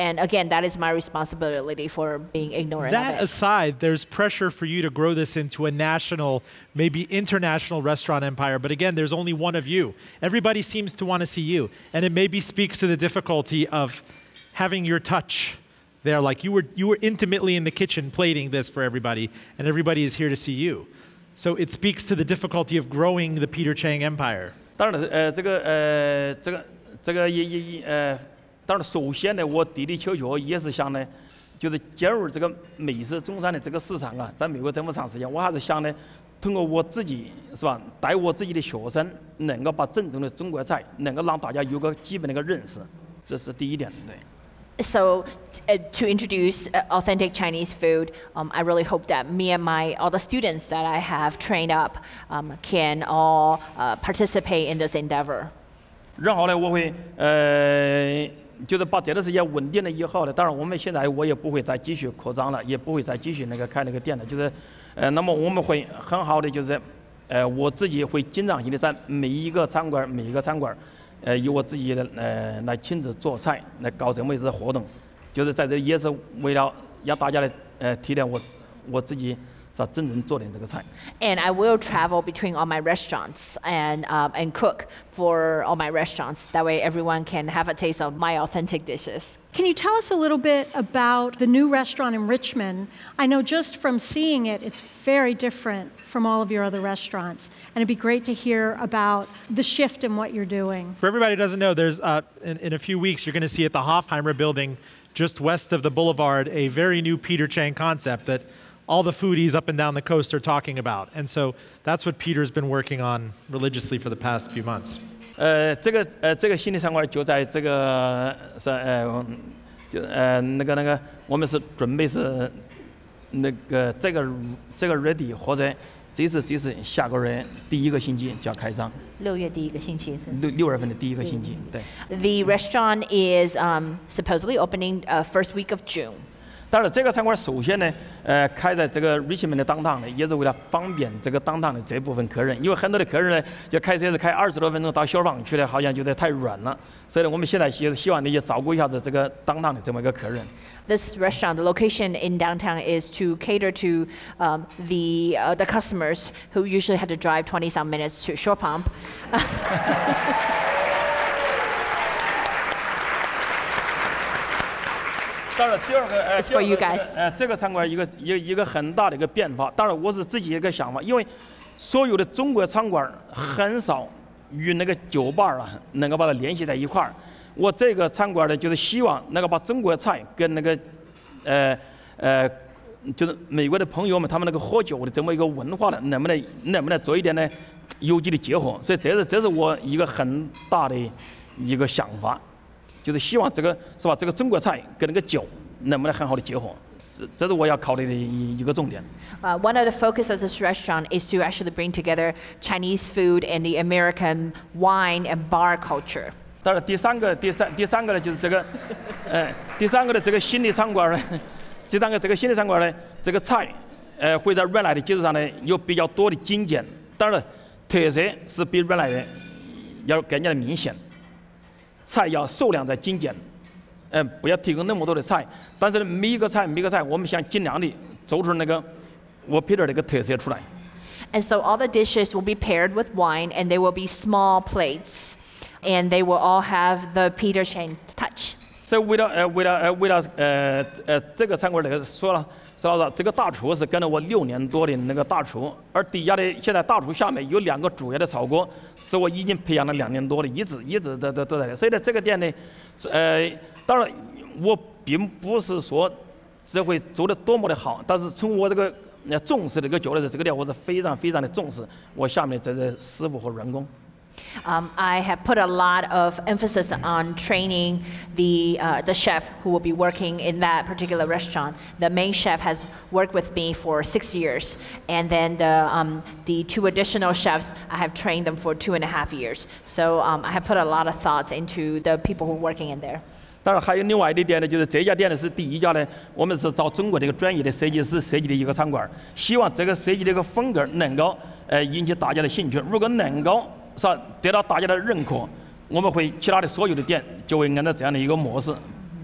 And again, that is my responsibility for being ignorant That of it. aside, there's pressure for you to grow this into a national, maybe international restaurant empire. But again, there's only one of you. Everybody seems to want to see you. And it maybe speaks to the difficulty of having your touch there. Like you were, you were intimately in the kitchen plating this for everybody, and everybody is here to see you. So it speaks to the difficulty of growing the Peter Chang empire. 当然，呃，这个呃，这个这个也也也呃， 当然，首先呢，我的的确确也是想呢，就是进入这个美式中餐的这个市场啊，在美国这么长时间，我还是想呢，通过我自己是吧，带我自己的学生，能够把正宗的中国菜，能够让大家有个基本的一个认识，这是第一点，对。So, uh, to introduce uh, authentic Chinese food, um, I really hope that me and my all the students that I have trained up um, can all uh, participate in this endeavor. 然后呢，我会呃，就是把这段时间稳定了以后呢，当然我们现在我也不会再继续扩张了，也不会再继续那个开那个店了，就是呃，那么我们会很好的就是呃，我自己会经常性的在每一个餐馆每一个餐馆，呃，由我自己的呃来亲自做菜，来搞这么一次活动，就是在这也是为了让大家来呃体谅我我自己是吧？真人做点这个菜。And I will travel between all my restaurants and um, and cook for all my restaurants. That way, everyone can have a taste of my authentic dishes. Can you tell us a little bit about the new restaurant in Richmond? I know just from seeing it, it's very different from all of your other restaurants, and it'd be great to hear about the shift in what you're doing. For everybody who doesn't know, there's uh, in, in a few weeks you're going to see at the Hofheimer Building, just west of the Boulevard, a very new Peter Chang concept that all the foodies up and down the coast are talking about. And so that's what Peter's been working on religiously for the past few months. 呃，这个呃，这个新的餐馆就在这个是呃，就呃那个那个，我们是准备是那个这个这个 ready 或者 这是这是下个月第一个星期就要开张，六月第一个星期是。六六月份的第一个星期，对。 The restaurant is um, supposedly opening uh, first week of June. 当然，这个餐馆首先呢，呃，开在这个 Richmond 的当当呢，也是为了方便这个当当的这部分客人，因为很多的客人呢，就开车是开二十多分钟到消防去的，好像觉得太远了，所以呢，我们现在希希望呢，也照顾一下子这个当当的这么一个客人。This restaurant's location in downtown, is to cater to um, the the customers who usually had to drive 20 some minutes to Shore Pump. 当然，第二个呃，第二 for you 个这个 guys. 呃，这个餐馆一个一个一个很大的一个变化。当然，我是自己一个想法，因为所有的中国餐馆很少与那个酒吧啊能够把它联系在一块儿。我这个餐馆呢，就是希望能够把中国菜跟那个呃呃，就是美国的朋友们他们那个喝酒的这么一个文化的，能不能能不能做一点呢有机的结合？所以这是这是我一个很大的一个想法。就是希望这个是吧？这个中国菜跟那个酒能不能很好的结合，这这是我要考虑的一一个重点。Uh, one of the focus of this restaurant is to actually bring together Chinese food and the American wine and bar culture. 当然，第三个第三第三个呢，就是这个，呃，第三个的这个新的餐馆呢，第三个这个新的餐馆呢，这个菜，呃，会在原来的基础上呢有比较多的精简，当然特色是比原来的要更加的明显。菜要数量在精简，嗯、不要提供那么多的菜，但是呢，每一个菜每一个菜，我们想尽量的做出那个我 Peter 那个特色出来。And so all the dishes will be paired with wine and they will be small plates. And they will all have the Peter Chang touch. 所以为了呃为了呃为了呃呃这个餐馆那个说了知道了这个大厨是跟了我六年多的那个大厨，而底下的现在大厨下面有两个主要的炒锅，是我已经培养了两年多的，一直一直都都都在的。所以呢，这个店呢，呃，当然我并不是说只会做的多么的好，但是从我这个重视这个角度，这个店我是非常非常的重视我下面这些师傅和员工。Um, I have put a lot of emphasis on training the, uh, the chef who will be working in that particular restaurant. The main chef has worked with me for six years, and then the, um, the two additional chefs, I have trained them for two and a half years. So um, I have put a lot of thoughts into the people who are working in there. 当然还有另外的店呢，就是这家店呢是第一家呢，我们是找中国的一个专业的设计师设计的一个餐馆儿，希望这个设计的一个风格能够呃引起大家的兴趣。如果能够 是吧得到大家的认可，我们会其他的所有的店就会按照这样的一个模式，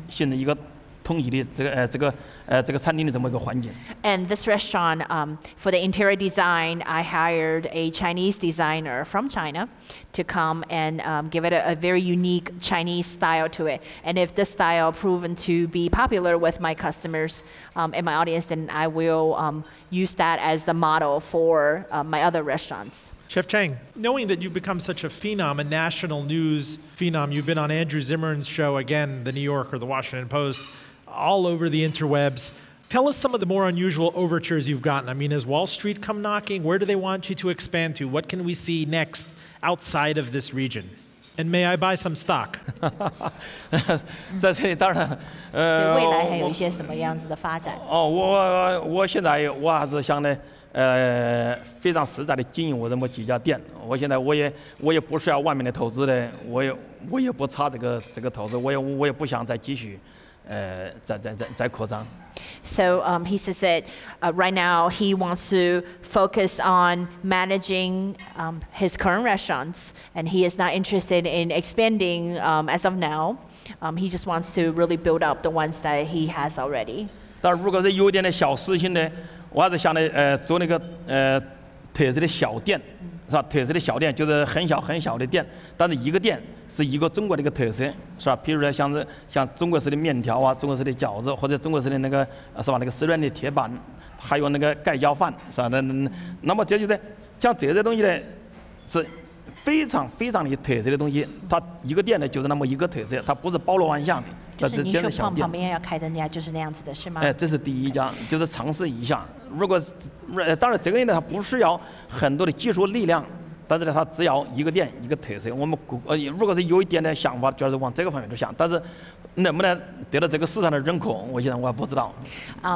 形成一个统一的这个呃这个呃这个餐厅的这么一个环境。 And this restaurant, um, for the interior design, I hired a Chinese designer from China to come and um, give it a, a very unique Chinese style to it. And if this style proven to be popular with my customers um, and my audience, then I will um, use that as the model for uh, my other restaurants. Chef Chang, knowing that you've become such a phenom, a national news phenom, you've been on Andrew Zimmern's show, again, the New Yorker, the Washington Post, all over the interwebs. Tell us some of the more unusual overtures you've gotten. I mean, has Wall Street come knocking? Where do they want you to expand to? What can we see next outside of this region? And may I buy some stock? 在这里当然，呃，是未来还有我一些什么样子的发展？哦，我我我现在我还是想呢， 呃，非常实在的经营我这么几家店。我现在我也我也不需要外面的投资的，我也我也不差这个这个投资，我也我也不想再继续，呃，再再再再扩张。So um, he says that uh, right now he wants to focus on managing um, his current restaurants, and he is not interested in expanding um, as of now. Um, he just wants to really build up the ones that he has already. 但如果是有一点的小私心的，我还是想呢，呃，做那个呃特色的小店，是吧？特色的小店就是很小很小的店，但是一个店是一个中国的一个特色，是吧？比如说像是像中国式的面条啊，中国式的饺子，或者中国式的那个呃是吧？那个丝软的铁板，还有那个盖浇饭，是吧？那那那么这就是像这些东西呢，是非常非常的有特色的东西，它一个店呢就是那么一个特色，它不是包罗万象的，这这这样的小店。边要开的那家就是那样子的，是吗？哎，这是第一家，就是尝试一下。如果呃，当然这个人呢，他不需要很多的技术力量，但是呢，他只要一个点一个特色。我们呃，如果是有一点点想法，就是往这个方面去想，但是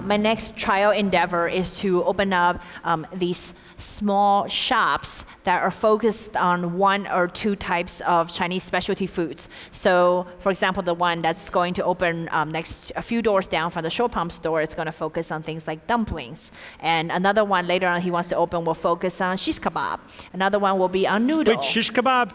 my next trial endeavor is to open up um, these small shops that are focused on one or two types of Chinese specialty foods. So, for example, the one that's going to open um, next a few doors down from the Short Pump store is going to focus on things like dumplings, and another one later on he wants to open will focus on shish kebab. Another one will be on noodle. Wait, shish kebab.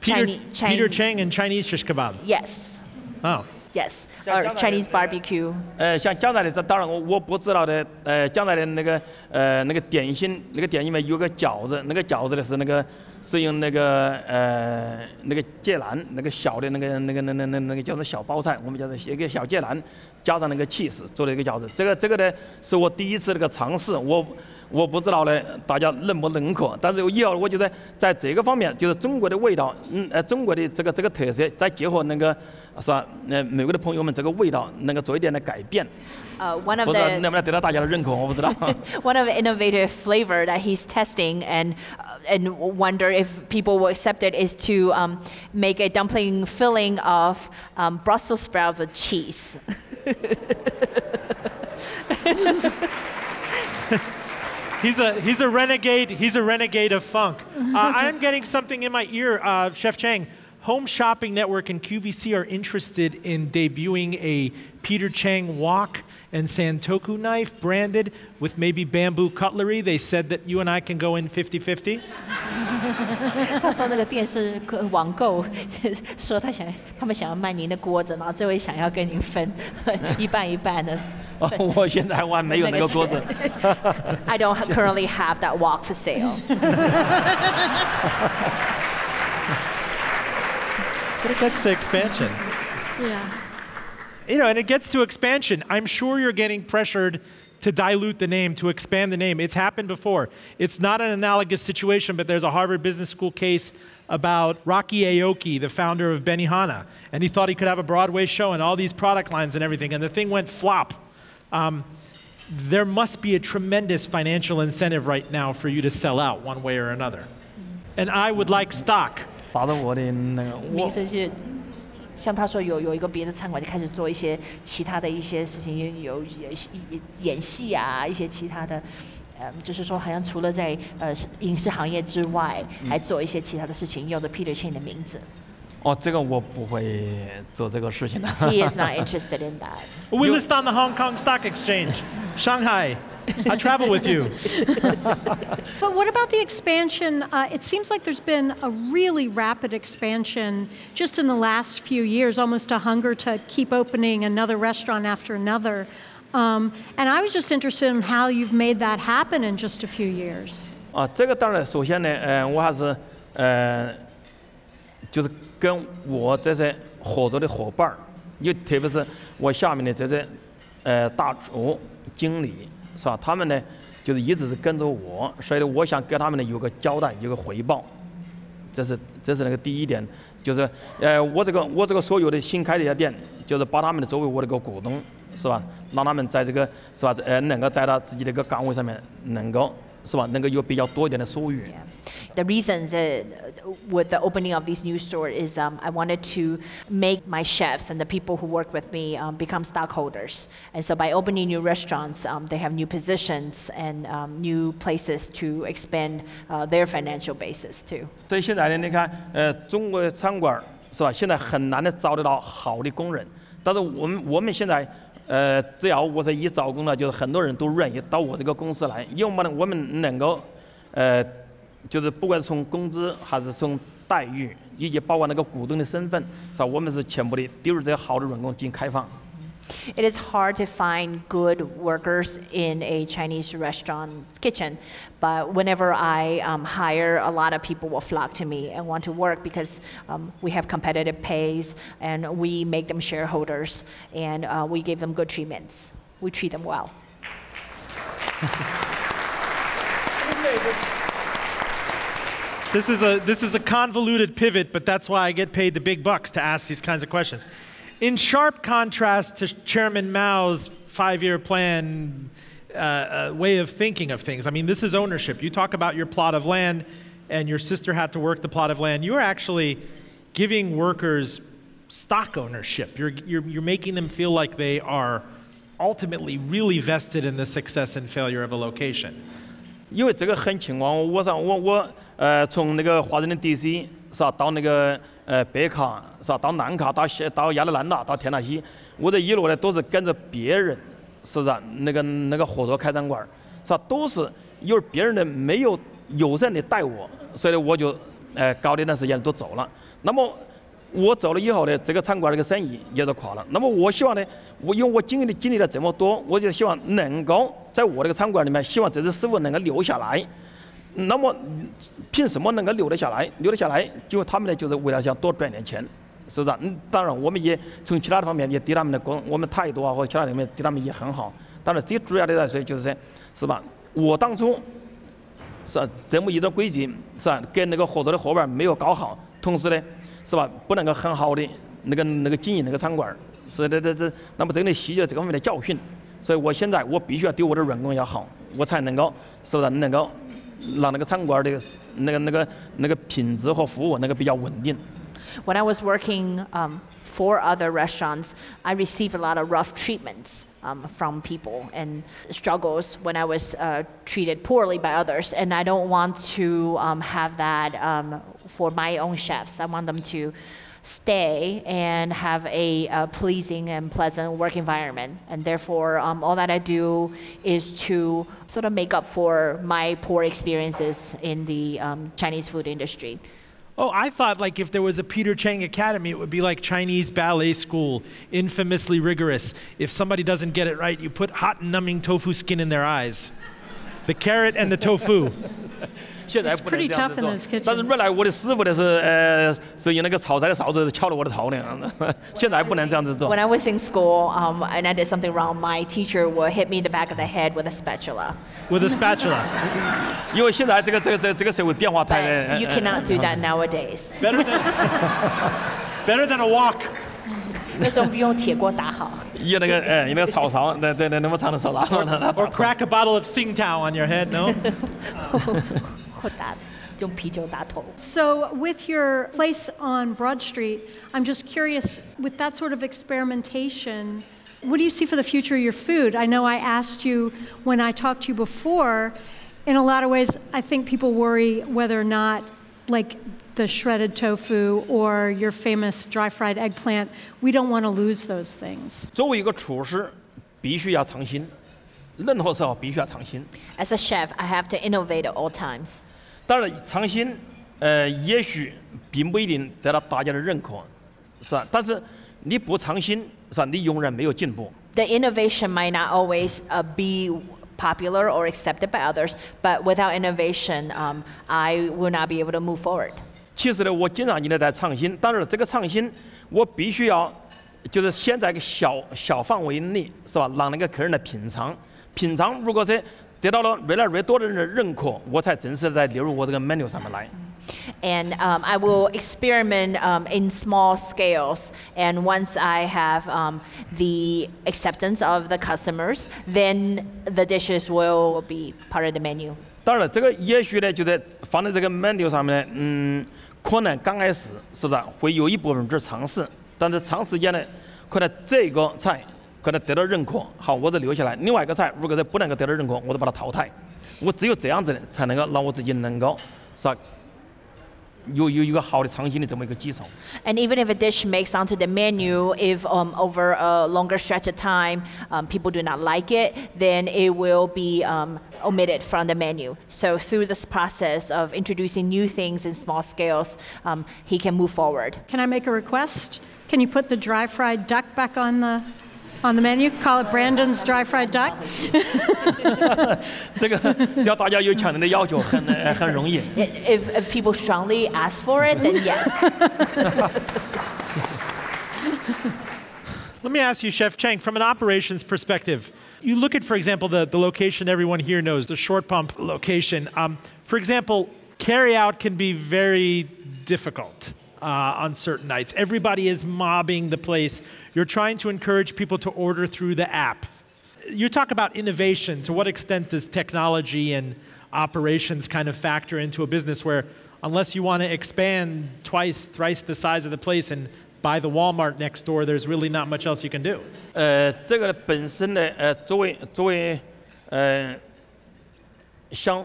Peter, Chinese, Peter Chang and Chinese shish kebab. Yes. Oh. yes, or Chinese uh, barbecue. 呃，像江南的，这当然我我不知道的。呃，江南的那个呃那个点心，那个点心里面有个饺子，那个饺子的是那个是用那个呃那个芥兰，那个小的那个那个那那那那个叫做小包菜，我们叫做一个小芥兰，加上那个 cheese 做的一个饺子。这个这个呢是我第一次那个尝试，我。我不知道呢，大家认不认可？但是以后我觉得在这个方面，就是中国的味道，嗯，呃，中国的这个这个特色，再结合那个是吧？呃，美国的朋友们这个味道能够做一点的改变，Uh, one of 不知道 the 能不能得到大家的认可，我不知道。one of the innovative flavor that he's testing and uh, and wonder if people will accept it is to um, make a dumpling filling of um, Brussels sprouts with cheese. He's a he's a renegade. He's a renegade of funk. Uh, I am getting something in my ear, uh, Chef Chang. Home Shopping Network and QVC are interested in debuting a Peter Chang wok and Santoku knife branded with maybe bamboo cutlery. They said that you and I can go in 50-50. 他说那个电视网购说他想他们想要卖您的锅子，然后这位想要跟您分一半一半的。 哦我现在我还没有那个锅子。 I don't ha- currently have that wok for sale. But it gets to expansion. Yeah. You know, and it gets to expansion. I'm sure you're getting pressured to dilute the name, to expand the name. It's happened before. It's not an analogous situation, but there's a Harvard Business School case about Rocky Aoki, the founder of Benihana, and he thought he could have a Broadway show and all these product lines and everything, and the thing went flop. Um, there must be a tremendous financial incentive right now for you to sell out one way or another. And I would like stock. 打着我的那个，我名声是，像他说有有一个别的餐馆就开始做一些其他的一些事情，有有演演戏啊，一些其他的。嗯，就是说，好像除了在呃影视行业之外，还做一些其他的事情，用着 Peter Chin 的名字。 哦，这个我不会做这个事情的。 He is not interested in that. We list on the Hong Kong Stock Exchange, Shanghai. I travel with you. But what about the expansion? Uh, it seems like there's been a really rapid expansion just in the last few years, almost a hunger to keep opening another restaurant after another. Um, and I was just interested in how you've made that happen in just a few years. 啊，这个当然，首先呢，呃，我还是呃，就是 跟我这些合作的伙伴儿，又特别是我下面的这些呃大厨、经理，是吧？他们呢，就是一直是跟着我，所以呢，我想给他们呢有个交代，有个回报，这是这是那个第一点，就是呃，我这个我这个所有的新开的一家店，就是把他们的作为我的一个股东，是吧？让他们在这个是吧？呃，能够在他自己的个岗位上面，能够是吧？能够有比较多一点的收益。 The reasons that, uh, with the opening of these new stores is um, I wanted to make my chefs and the people who work with me um, become stockholders. And so by opening new restaurants, um, they have new positions and um, new places to expand uh, their financial basis too. 所以现在呢，你看，呃，中国的餐馆儿是吧？现在很难的找得到好的工人，但是我们我们现在， 呃，只要我是一招工了，就是很多人都愿意到我这个公司来，因为我们我们能够，呃，就是不管是从工资还是从待遇，以及包括那个股东的身份，是吧？我们是全部的对于这些好的员工进行开放。It is hard to find good workers in a Chinese restaurant kitchen, but whenever I um, hire, a lot of people will flock to me and want to work because um, we have competitive pays and we make them shareholders and uh, we give them good treatments. We treat them well. This is a this is a convoluted pivot, but that's why I get paid the big bucks to ask these kinds of questions In sharp contrast to Chairman Mao's five-year plan uh, uh, way of thinking of things, I mean, this is ownership. You talk about your plot of land, and your sister had to work the plot of land. You are actually giving workers stock ownership. You're, you're, you're making them feel like they are ultimately really vested in the success and failure of a location. 因为这个很情况，我上我我呃从那个华盛顿 DC 是吧，到那个呃北卡是吧，到南卡，到西到亚特兰大，到田纳西，我这一路呢都是跟着别人，是不是？那个那个合作开餐馆，是吧？都是因为别人的没有友善的待我，所以呢我就呃搞了一段时间都走了。那么我走了以后呢，这个餐馆这个生意也就垮了。那么我希望呢，我因为我经历的经历了这么多，我就希望能够在我这个餐馆里面，希望这些师傅能够留下来。那么凭什么能够留得下来？留得下来，因为他们呢就是为了想多赚点钱，是不是？嗯，当然我们也从其他的方面也对他们的工，我们态度啊或者其他方面对他们也很好。当然最主要的来说就是说，是吧？我当初是这么一个规矩，是吧？跟那个合作的伙伴没有搞好，同时呢，是吧？不能够很好的那个那个经营那个餐馆，是的这这，那么真的吸取了这方面的教训。所以我现在我必须要对我的员工要好，我才能够是不是能够 让那个餐馆儿的那个那个那个品质和服务那个比较稳定。 When I was working um, for other restaurants, I received a lot of rough treatments um, from people and struggles when I was uh, treated poorly by others. And I don't want to um, have that um, for my own chefs. I want them to stay and have a, uh pleasing and pleasant work environment. And therefore, um, all that I do is to sort of make up for my poor experiences in the um, Chinese food industry. Oh, I thought like if there was a Peter Chang Academy, it would be like Chinese ballet school, infamously rigorous. If somebody doesn't get it right, you put hot and numbing tofu skin in their eyes. The carrot and the tofu. 现在不能这样子做。但是原来我的师傅的是呃是用那个炒菜的勺子敲了我的头那样的，现在不能这样子做。When I was in school, um, and I did something wrong, my teacher would hit me in the back of the head with a spatula. With a spatula. 因为现在这个这个这这个社会变化太。But you cannot do that nowadays. Better than better than a wok. 那种不用铁锅打好。用那个哎，用那个草勺，对对对，那么长的手拿。Or crack a bottle of Tsingtao on your head, no? 或打用啤酒打头。 So, with your place on Broad Street, I'm just curious with that sort of experimentation, what do you see for the future of your food? I know I asked you when I talked to you before, in a lot of ways, I think people worry whether or not, like the shredded tofu or your famous dry fried eggplant, we don't want to lose those things. 作为一个厨师，必须要创新，任何时候必须要创新。 As a chef, I have to innovate at all times. 当然，创新，呃，也许并不一定得到大家的认可，是吧？但是你不创新，是吧？你永远没有进步。The innovation might not always uh, be popular or accepted by others, but without innovation, um, I will not be able to move forward. 其实呢，我经常性的在创新，但是这个创新我必须要，就是先在一个小小范围内，是吧？让那个客人来品尝，品尝，如果是得到了越来越多的人的认可，我才正式的列入我这个 menu 上面来。And um, I will experiment um, in small scales. And once I have um, the acceptance of the customers, then the dishes will be part of the menu. 当然了，这个也许呢，就在放在这个 menu 上面呢，嗯，可能刚开始是的会有一部分人去尝试，但是长时间呢，可能这个菜 可能得到认可，好，我就留下来；另外一个菜如果是不能够得到认可，我就把它淘汰。我只有这样子才能够让我自己能够是吧，有有一个好的创新的这么一个基础。 And even if a dish makes onto the menu, if um, over a longer stretch of time um, people do not like it, then it will be um, omitted from the menu. So through this process of introducing new things in small scales, um, he can move forward. Can I make a request? Can you put the dry fried duck back on the on the menu? Call it Brandon's dry fried duck? 这个只要大家有强烈的要求，很呃很容易。 I- If, if people strongly ask for it, then yes. Let me ask you, Chef Chang, from an operations perspective, you look at, for example, the, the location everyone here knows, the short pump location. Um, for example, carry out can be very difficult uh, on certain nights. Everybody is mobbing the place. You're trying to encourage people to order through the app. You talk about innovation. To what extent does technology and operations kind of factor into a business where, unless you want to expand twice, thrice the size of the place and buy the Walmart next door, there's really not much else you can do. 呃，这个本身呢，呃，作为作为呃，想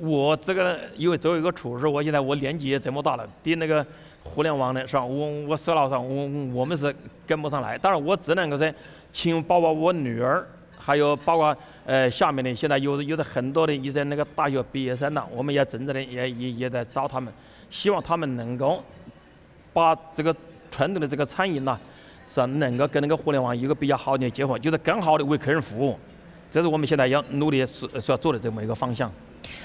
我这个因为作为一个厨师，我现在我年纪也这么大了，对那个 互联网的是吧？我我手老上，我我们是跟不上来。当然，我只能够是请包括我女儿，还有包括呃下面的现在有有的很多的一些那个大学毕业生了，我们也正在的也也也在找他们，希望他们能够把这个传统的这个餐饮呐、是能够跟那个互联网有一个比较好的结合，就是更好的为客人服务。这是我们现在要努力是是要做的这么一个方向。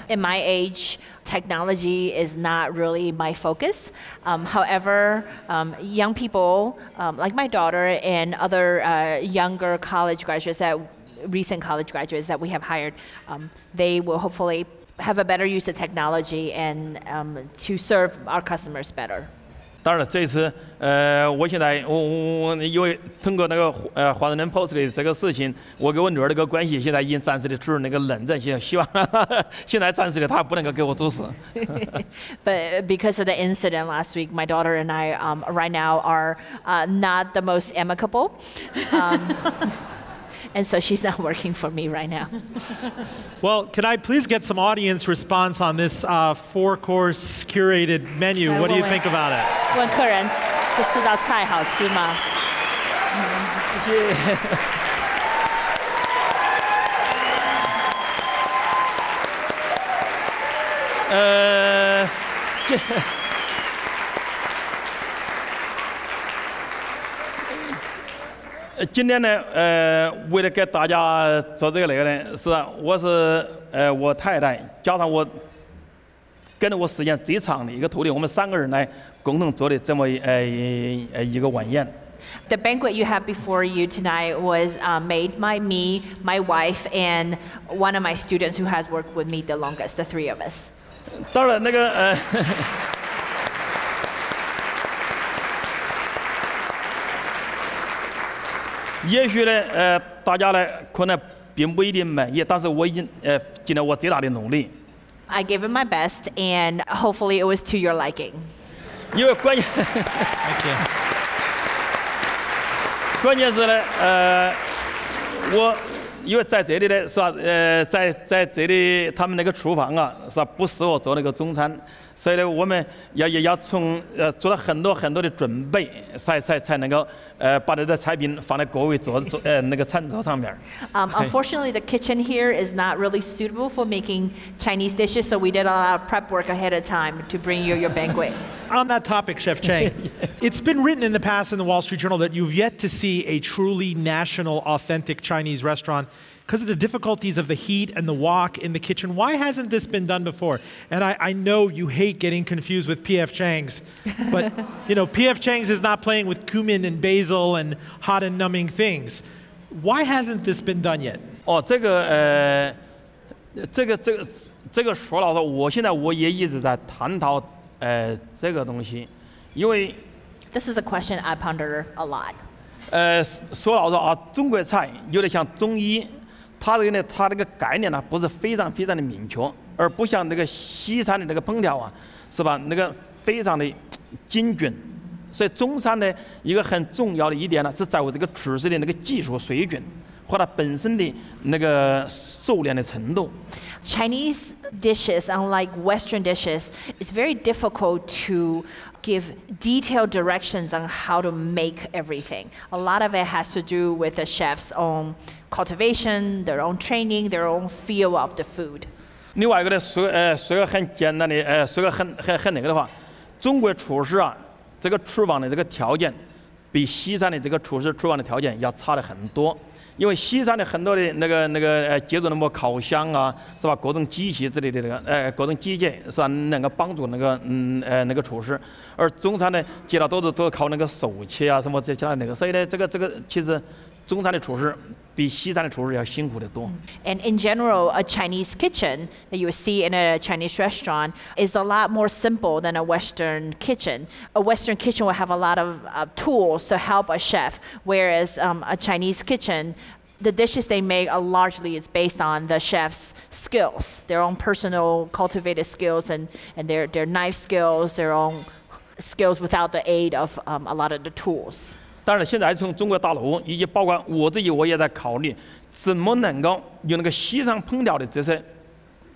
In my age, technology is not really my focus. Um, however, um, young people um, like my daughter and other uh, younger college graduates that recent college graduates that we have hired, um, they will hopefully have a better use of technology and um, to serve our customers better. 当然了，这一次，呃，我现在我我我因为通过那个呃华盛顿 Post 的这个事情，我跟我女儿那个关系现在已经暂时的处于那个冷战期，希望现在暂时的她不能够给我做事。But because of the incident last week, my daughter and I um, right now are uh, not the most amicable. Um, and so she's not working for me right now. Well, can I please get some audience response on this uh, four-course curated menu? I What do you will. think about it? 问客人这四道菜好吃吗？呃，这， 今天呢，呃，为了给大家做这个那个呢，是啊我是呃我太太加上我跟着我时间最长的一个徒弟，我们三个人来共同做的这么呃呃一个晚宴。The banquet you have before you tonight was uh, made by me, my wife, and one of my students who has worked with me the longest, the three of us. 当然，那个呃，也许呢，呃，大家呢可能并不一定满意，但是我已经呃尽了我最大的努力，I gave it my best, and hopefully it was to your liking. 因为关键. 关键是呢，呃，我因为在这里呢，是吧？呃，在在这里他们那个厨房啊，是吧？不适合做那个中餐，所以呢，我们要要要从呃做了很多很多的准备，才才才能够呃把这个菜品放在各位桌子桌呃那个餐桌上面儿。 Um, unfortunately, the kitchen here is not really suitable for making Chinese dishes, so we did a lot of prep work ahead of time to bring you your banquet. On that topic, Chef Chang, it's been written in the past in the Wall Street Journal that you've yet to see a truly national, authentic Chinese restaurant because of the difficulties of the heat and the wok in the kitchen. Why hasn't this been done before? And I, I know you hate getting confused with P.F. Chang's, but you know, P.F. Chang's is not playing with cumin and basil and hot and numbing things. Why hasn't this been done yet? 哦，这个呃，这个这个这个说老实，我现在我也一直在探讨呃这个东西，因为 This is a question I ponder a lot. 呃说老实啊，中国菜有点像中医。它这个呢，它这个概念呢不是非常非常的明确，而不像那个西餐的那个烹调啊，是吧？那个非常的精准。所以中餐呢，一个很重要的一点呢，是在乎这个厨师的那个技术水准和它本身的那个熟练的程度。Chinese dishes, unlike Western dishes, it's very difficult to give detailed directions on how to make everything. A lot of it has to do with the chef's own cultivation, their own training, their own feel of the food. 另外一个呢，说呃说个很简单的，呃说个很很很那个的话，中国厨师啊，这个厨房的这个条件，比西餐的这个厨师厨房的条件要差的很多。因为西餐的很多的那个那个呃，借助那么烤箱啊，是吧？各种机器之类的那个呃，各种机械是吧？能够帮助那个嗯呃那个厨师。而中餐呢，接到都是都靠那个手切啊什么这其他那个，所以呢，这个这个其实 中餐的厨师比西餐的厨师要辛苦得多。 And in general, a Chinese kitchen that you would see in a Chinese restaurant is a lot more simple than a Western kitchen. A Western kitchen will have a lot of uh, tools to help a chef, whereas um, a Chinese kitchen, the dishes they make are largely is based on the chef's skills, their own personal cultivated skills and, and their, their knife skills, their own skills without the aid of um, a lot of the tools. 当然，现在从中国大陆以及包括我自己，我也在考虑怎么能够用那个西餐烹调的这些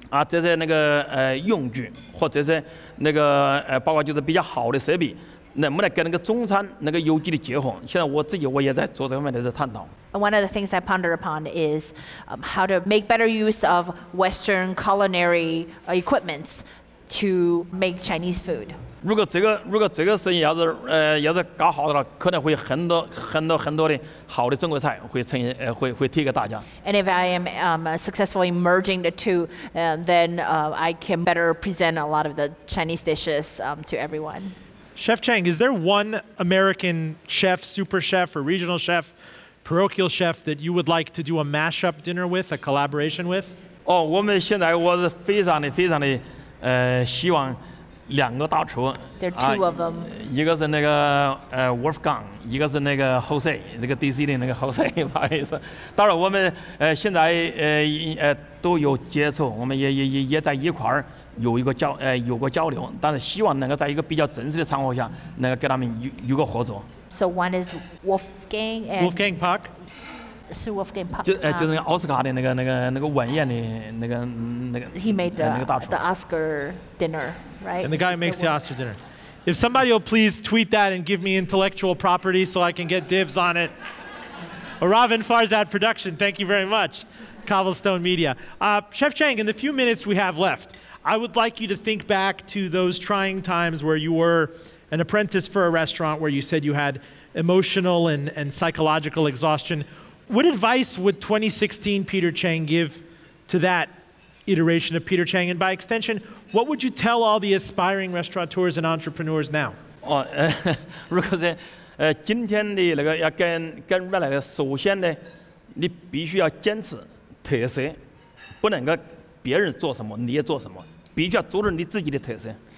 啊，这些那个呃用具或者是那个呃，包括就是比较好的设备，能不能跟那个中餐那个有机的结合？现在我自己我也在做这方面的在探讨。One of the things I ponder upon is um, how to make better use of Western culinary equipments to make Chinese food. 如果这个如果这个生意要是呃要是搞好的话，可能会很多很多很多的好的中国菜会呈现呃会会提给大家。 And if I am um, uh, successfully merging the two, uh, then uh, I can better present a lot of the Chinese dishes um, to everyone. Chef Chang, is there one American chef, super chef, or regional chef, parochial chef that you would like to do a mashup dinner with, a collaboration with? 哦，我们现在我是非常的非常的 呃希望两个大厨 There are two of them. 一个是那个呃 Wolfgang，一个是那个 Jose，那个 DC 的那个 Jose，不好意思。当然我们呃现在呃呃都有接触，我们也也也也在一块儿有一个交呃有过交流，但是希望能够在一个比较正式的场合下，能够跟他们有有个合作。So one is Wolfgang and Wolfgang Puck? 是 Wolfgang Puck。就哎，就那个奥斯卡的那个那个那个晚宴的那个那个。He made the the Oscar dinner, right? And the guy makes the Oscar dinner. If somebody will please tweet that and give me intellectual property so I can get dibs on it. Roben Farzad production, thank you very much. Cobblestone Media. Uh, Chef Chang, in the few minutes we have left, I would like you to think back to those trying times where you were an apprentice for a restaurant where you said you had emotional and, and psychological exhaustion. What advice would 2016 Peter Chang give to that iteration of Peter Chang? And by extension, what would you tell all the aspiring restaurateurs and entrepreneurs now? 哦，呃，如果是呃今天的那个要跟跟原来的，首先呢，你必须要坚持特色，不能够别人做什么你也做什么，必须要做出你自己的特色。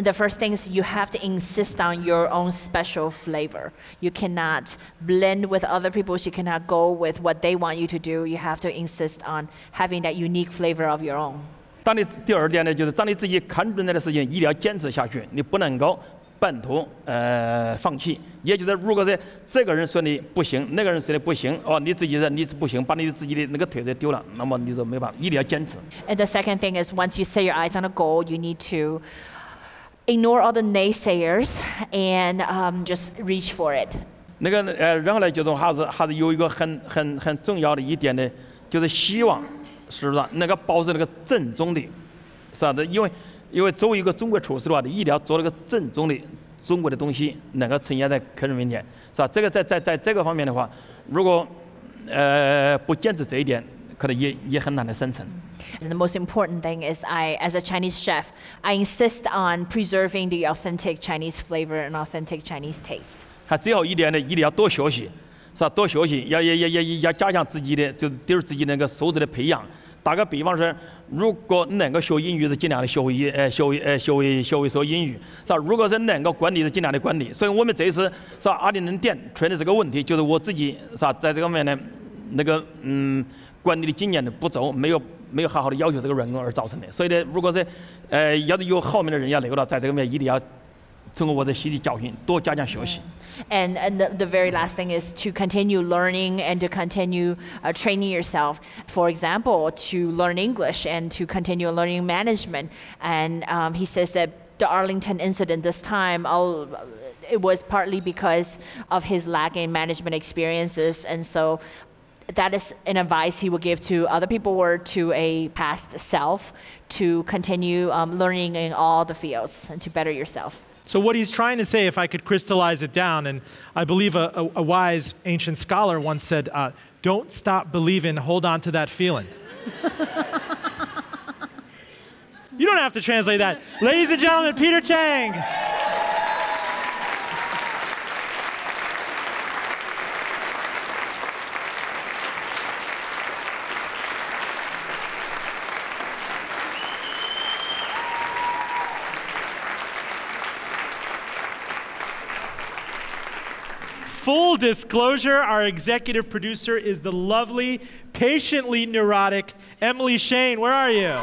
The first thing is you have to insist on your own special flavor. You cannot blend with other people's. You cannot go with what they want you to do. You have to insist on having that unique flavor of your own. 当你第二点呢，就是当你自己看准了的事情，一定要坚持下去，你不能够半途呃放弃。也就是如果是这个人说你不行，那个人说你不行，哦，你自己人你不行，把你自己的那个特色丢了，那么你就没办法，一定要坚持。 And the second thing is once you set your eyes on a goal, you need to ignore all the naysayers and um, just reach for it. 那个呃，然后呢，就是还是还是有一个很很很重要的一点呢，就是希望是不是啊能够保持那个正宗的，是吧？因为因为作为一个中国厨师的话，你一定要做那个正宗的中国的东西，能够呈现在客人面前，是吧？这个在在在这个方面的话，如果呃不坚持这一点，可能也也很难的生存。And the most important thing is I, as a Chinese chef, I insist on preserving the authentic Chinese flavor and authentic Chinese taste. 还最后一点呢，一定要多学习，是吧？多学习，要要要要要加强自己的，就是对自己那个素质的培养。打个比方说，如果能够学英语，是尽量的学会英呃学会呃学会学会说英语，是吧？如果是能够管理，是尽量的管理。所以我们这次是吧，阿里能店出现的这个问题，就是我自己是吧，在这个方面呢，那个嗯 管理的经验的不足，没有没有好好的要求这个员工而造成的。所以呢，如果是呃要是有后面的人要那个的话，在这个方面一定要通过我的吸取教训，多加强学习。 And, and the, the very last thing is to continue learning and to continue uh, training yourself. For example, to learn English and to continue learning management. And um, he says that the Arlington incident this time, I'll, it was partly because of his lack in management experiences. And so that is an advice he would give to other people or to a past self to continue um, learning in all the fields and to better yourself. So, what he's trying to say, if I could crystallize it down, and I believe a, a, a wise ancient scholar once said, uh, Don't stop believing, hold on to that feeling. you don't have to translate that. Ladies and gentlemen, Peter Chang. Full disclosure our executive producer is the lovely, patiently neurotic Emily Shane. Where are you?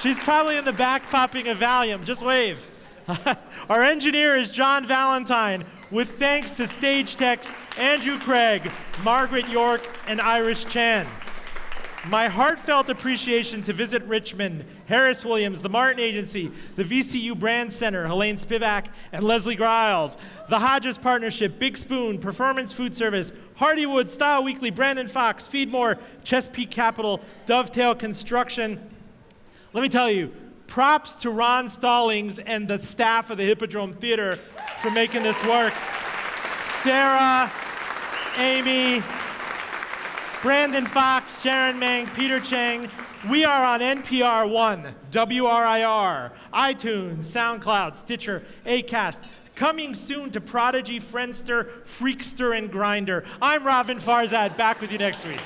She's probably in the back popping a Valium. Just wave. our engineer is John Valentine, with thanks to stage techs Andrew Craig, Margaret York, and Irish Chan. My heartfelt appreciation to Visit Richmond, Harris Williams, the Martin Agency, the VCU Brand Center, Helene Spivak, and Leslie Griles, the Hodges Partnership, Big Spoon, Performance Food Service, Hardywood, Style Weekly, Brandon Fox, Feedmore, Chesapeake Capital, Dovetail Construction. Let me tell you, props to Ron Stallings and the staff of the Hippodrome Theater for making this work. Sarah, Amy, Brandon Fox, Sharon Mang, Peter Chang. We are on NPR One, WRIR, iTunes, SoundCloud, Stitcher, Acast. Coming soon to Prodigy, Friendster, Freakster, and Grindr. I'm Roben Farzad, back with you next week.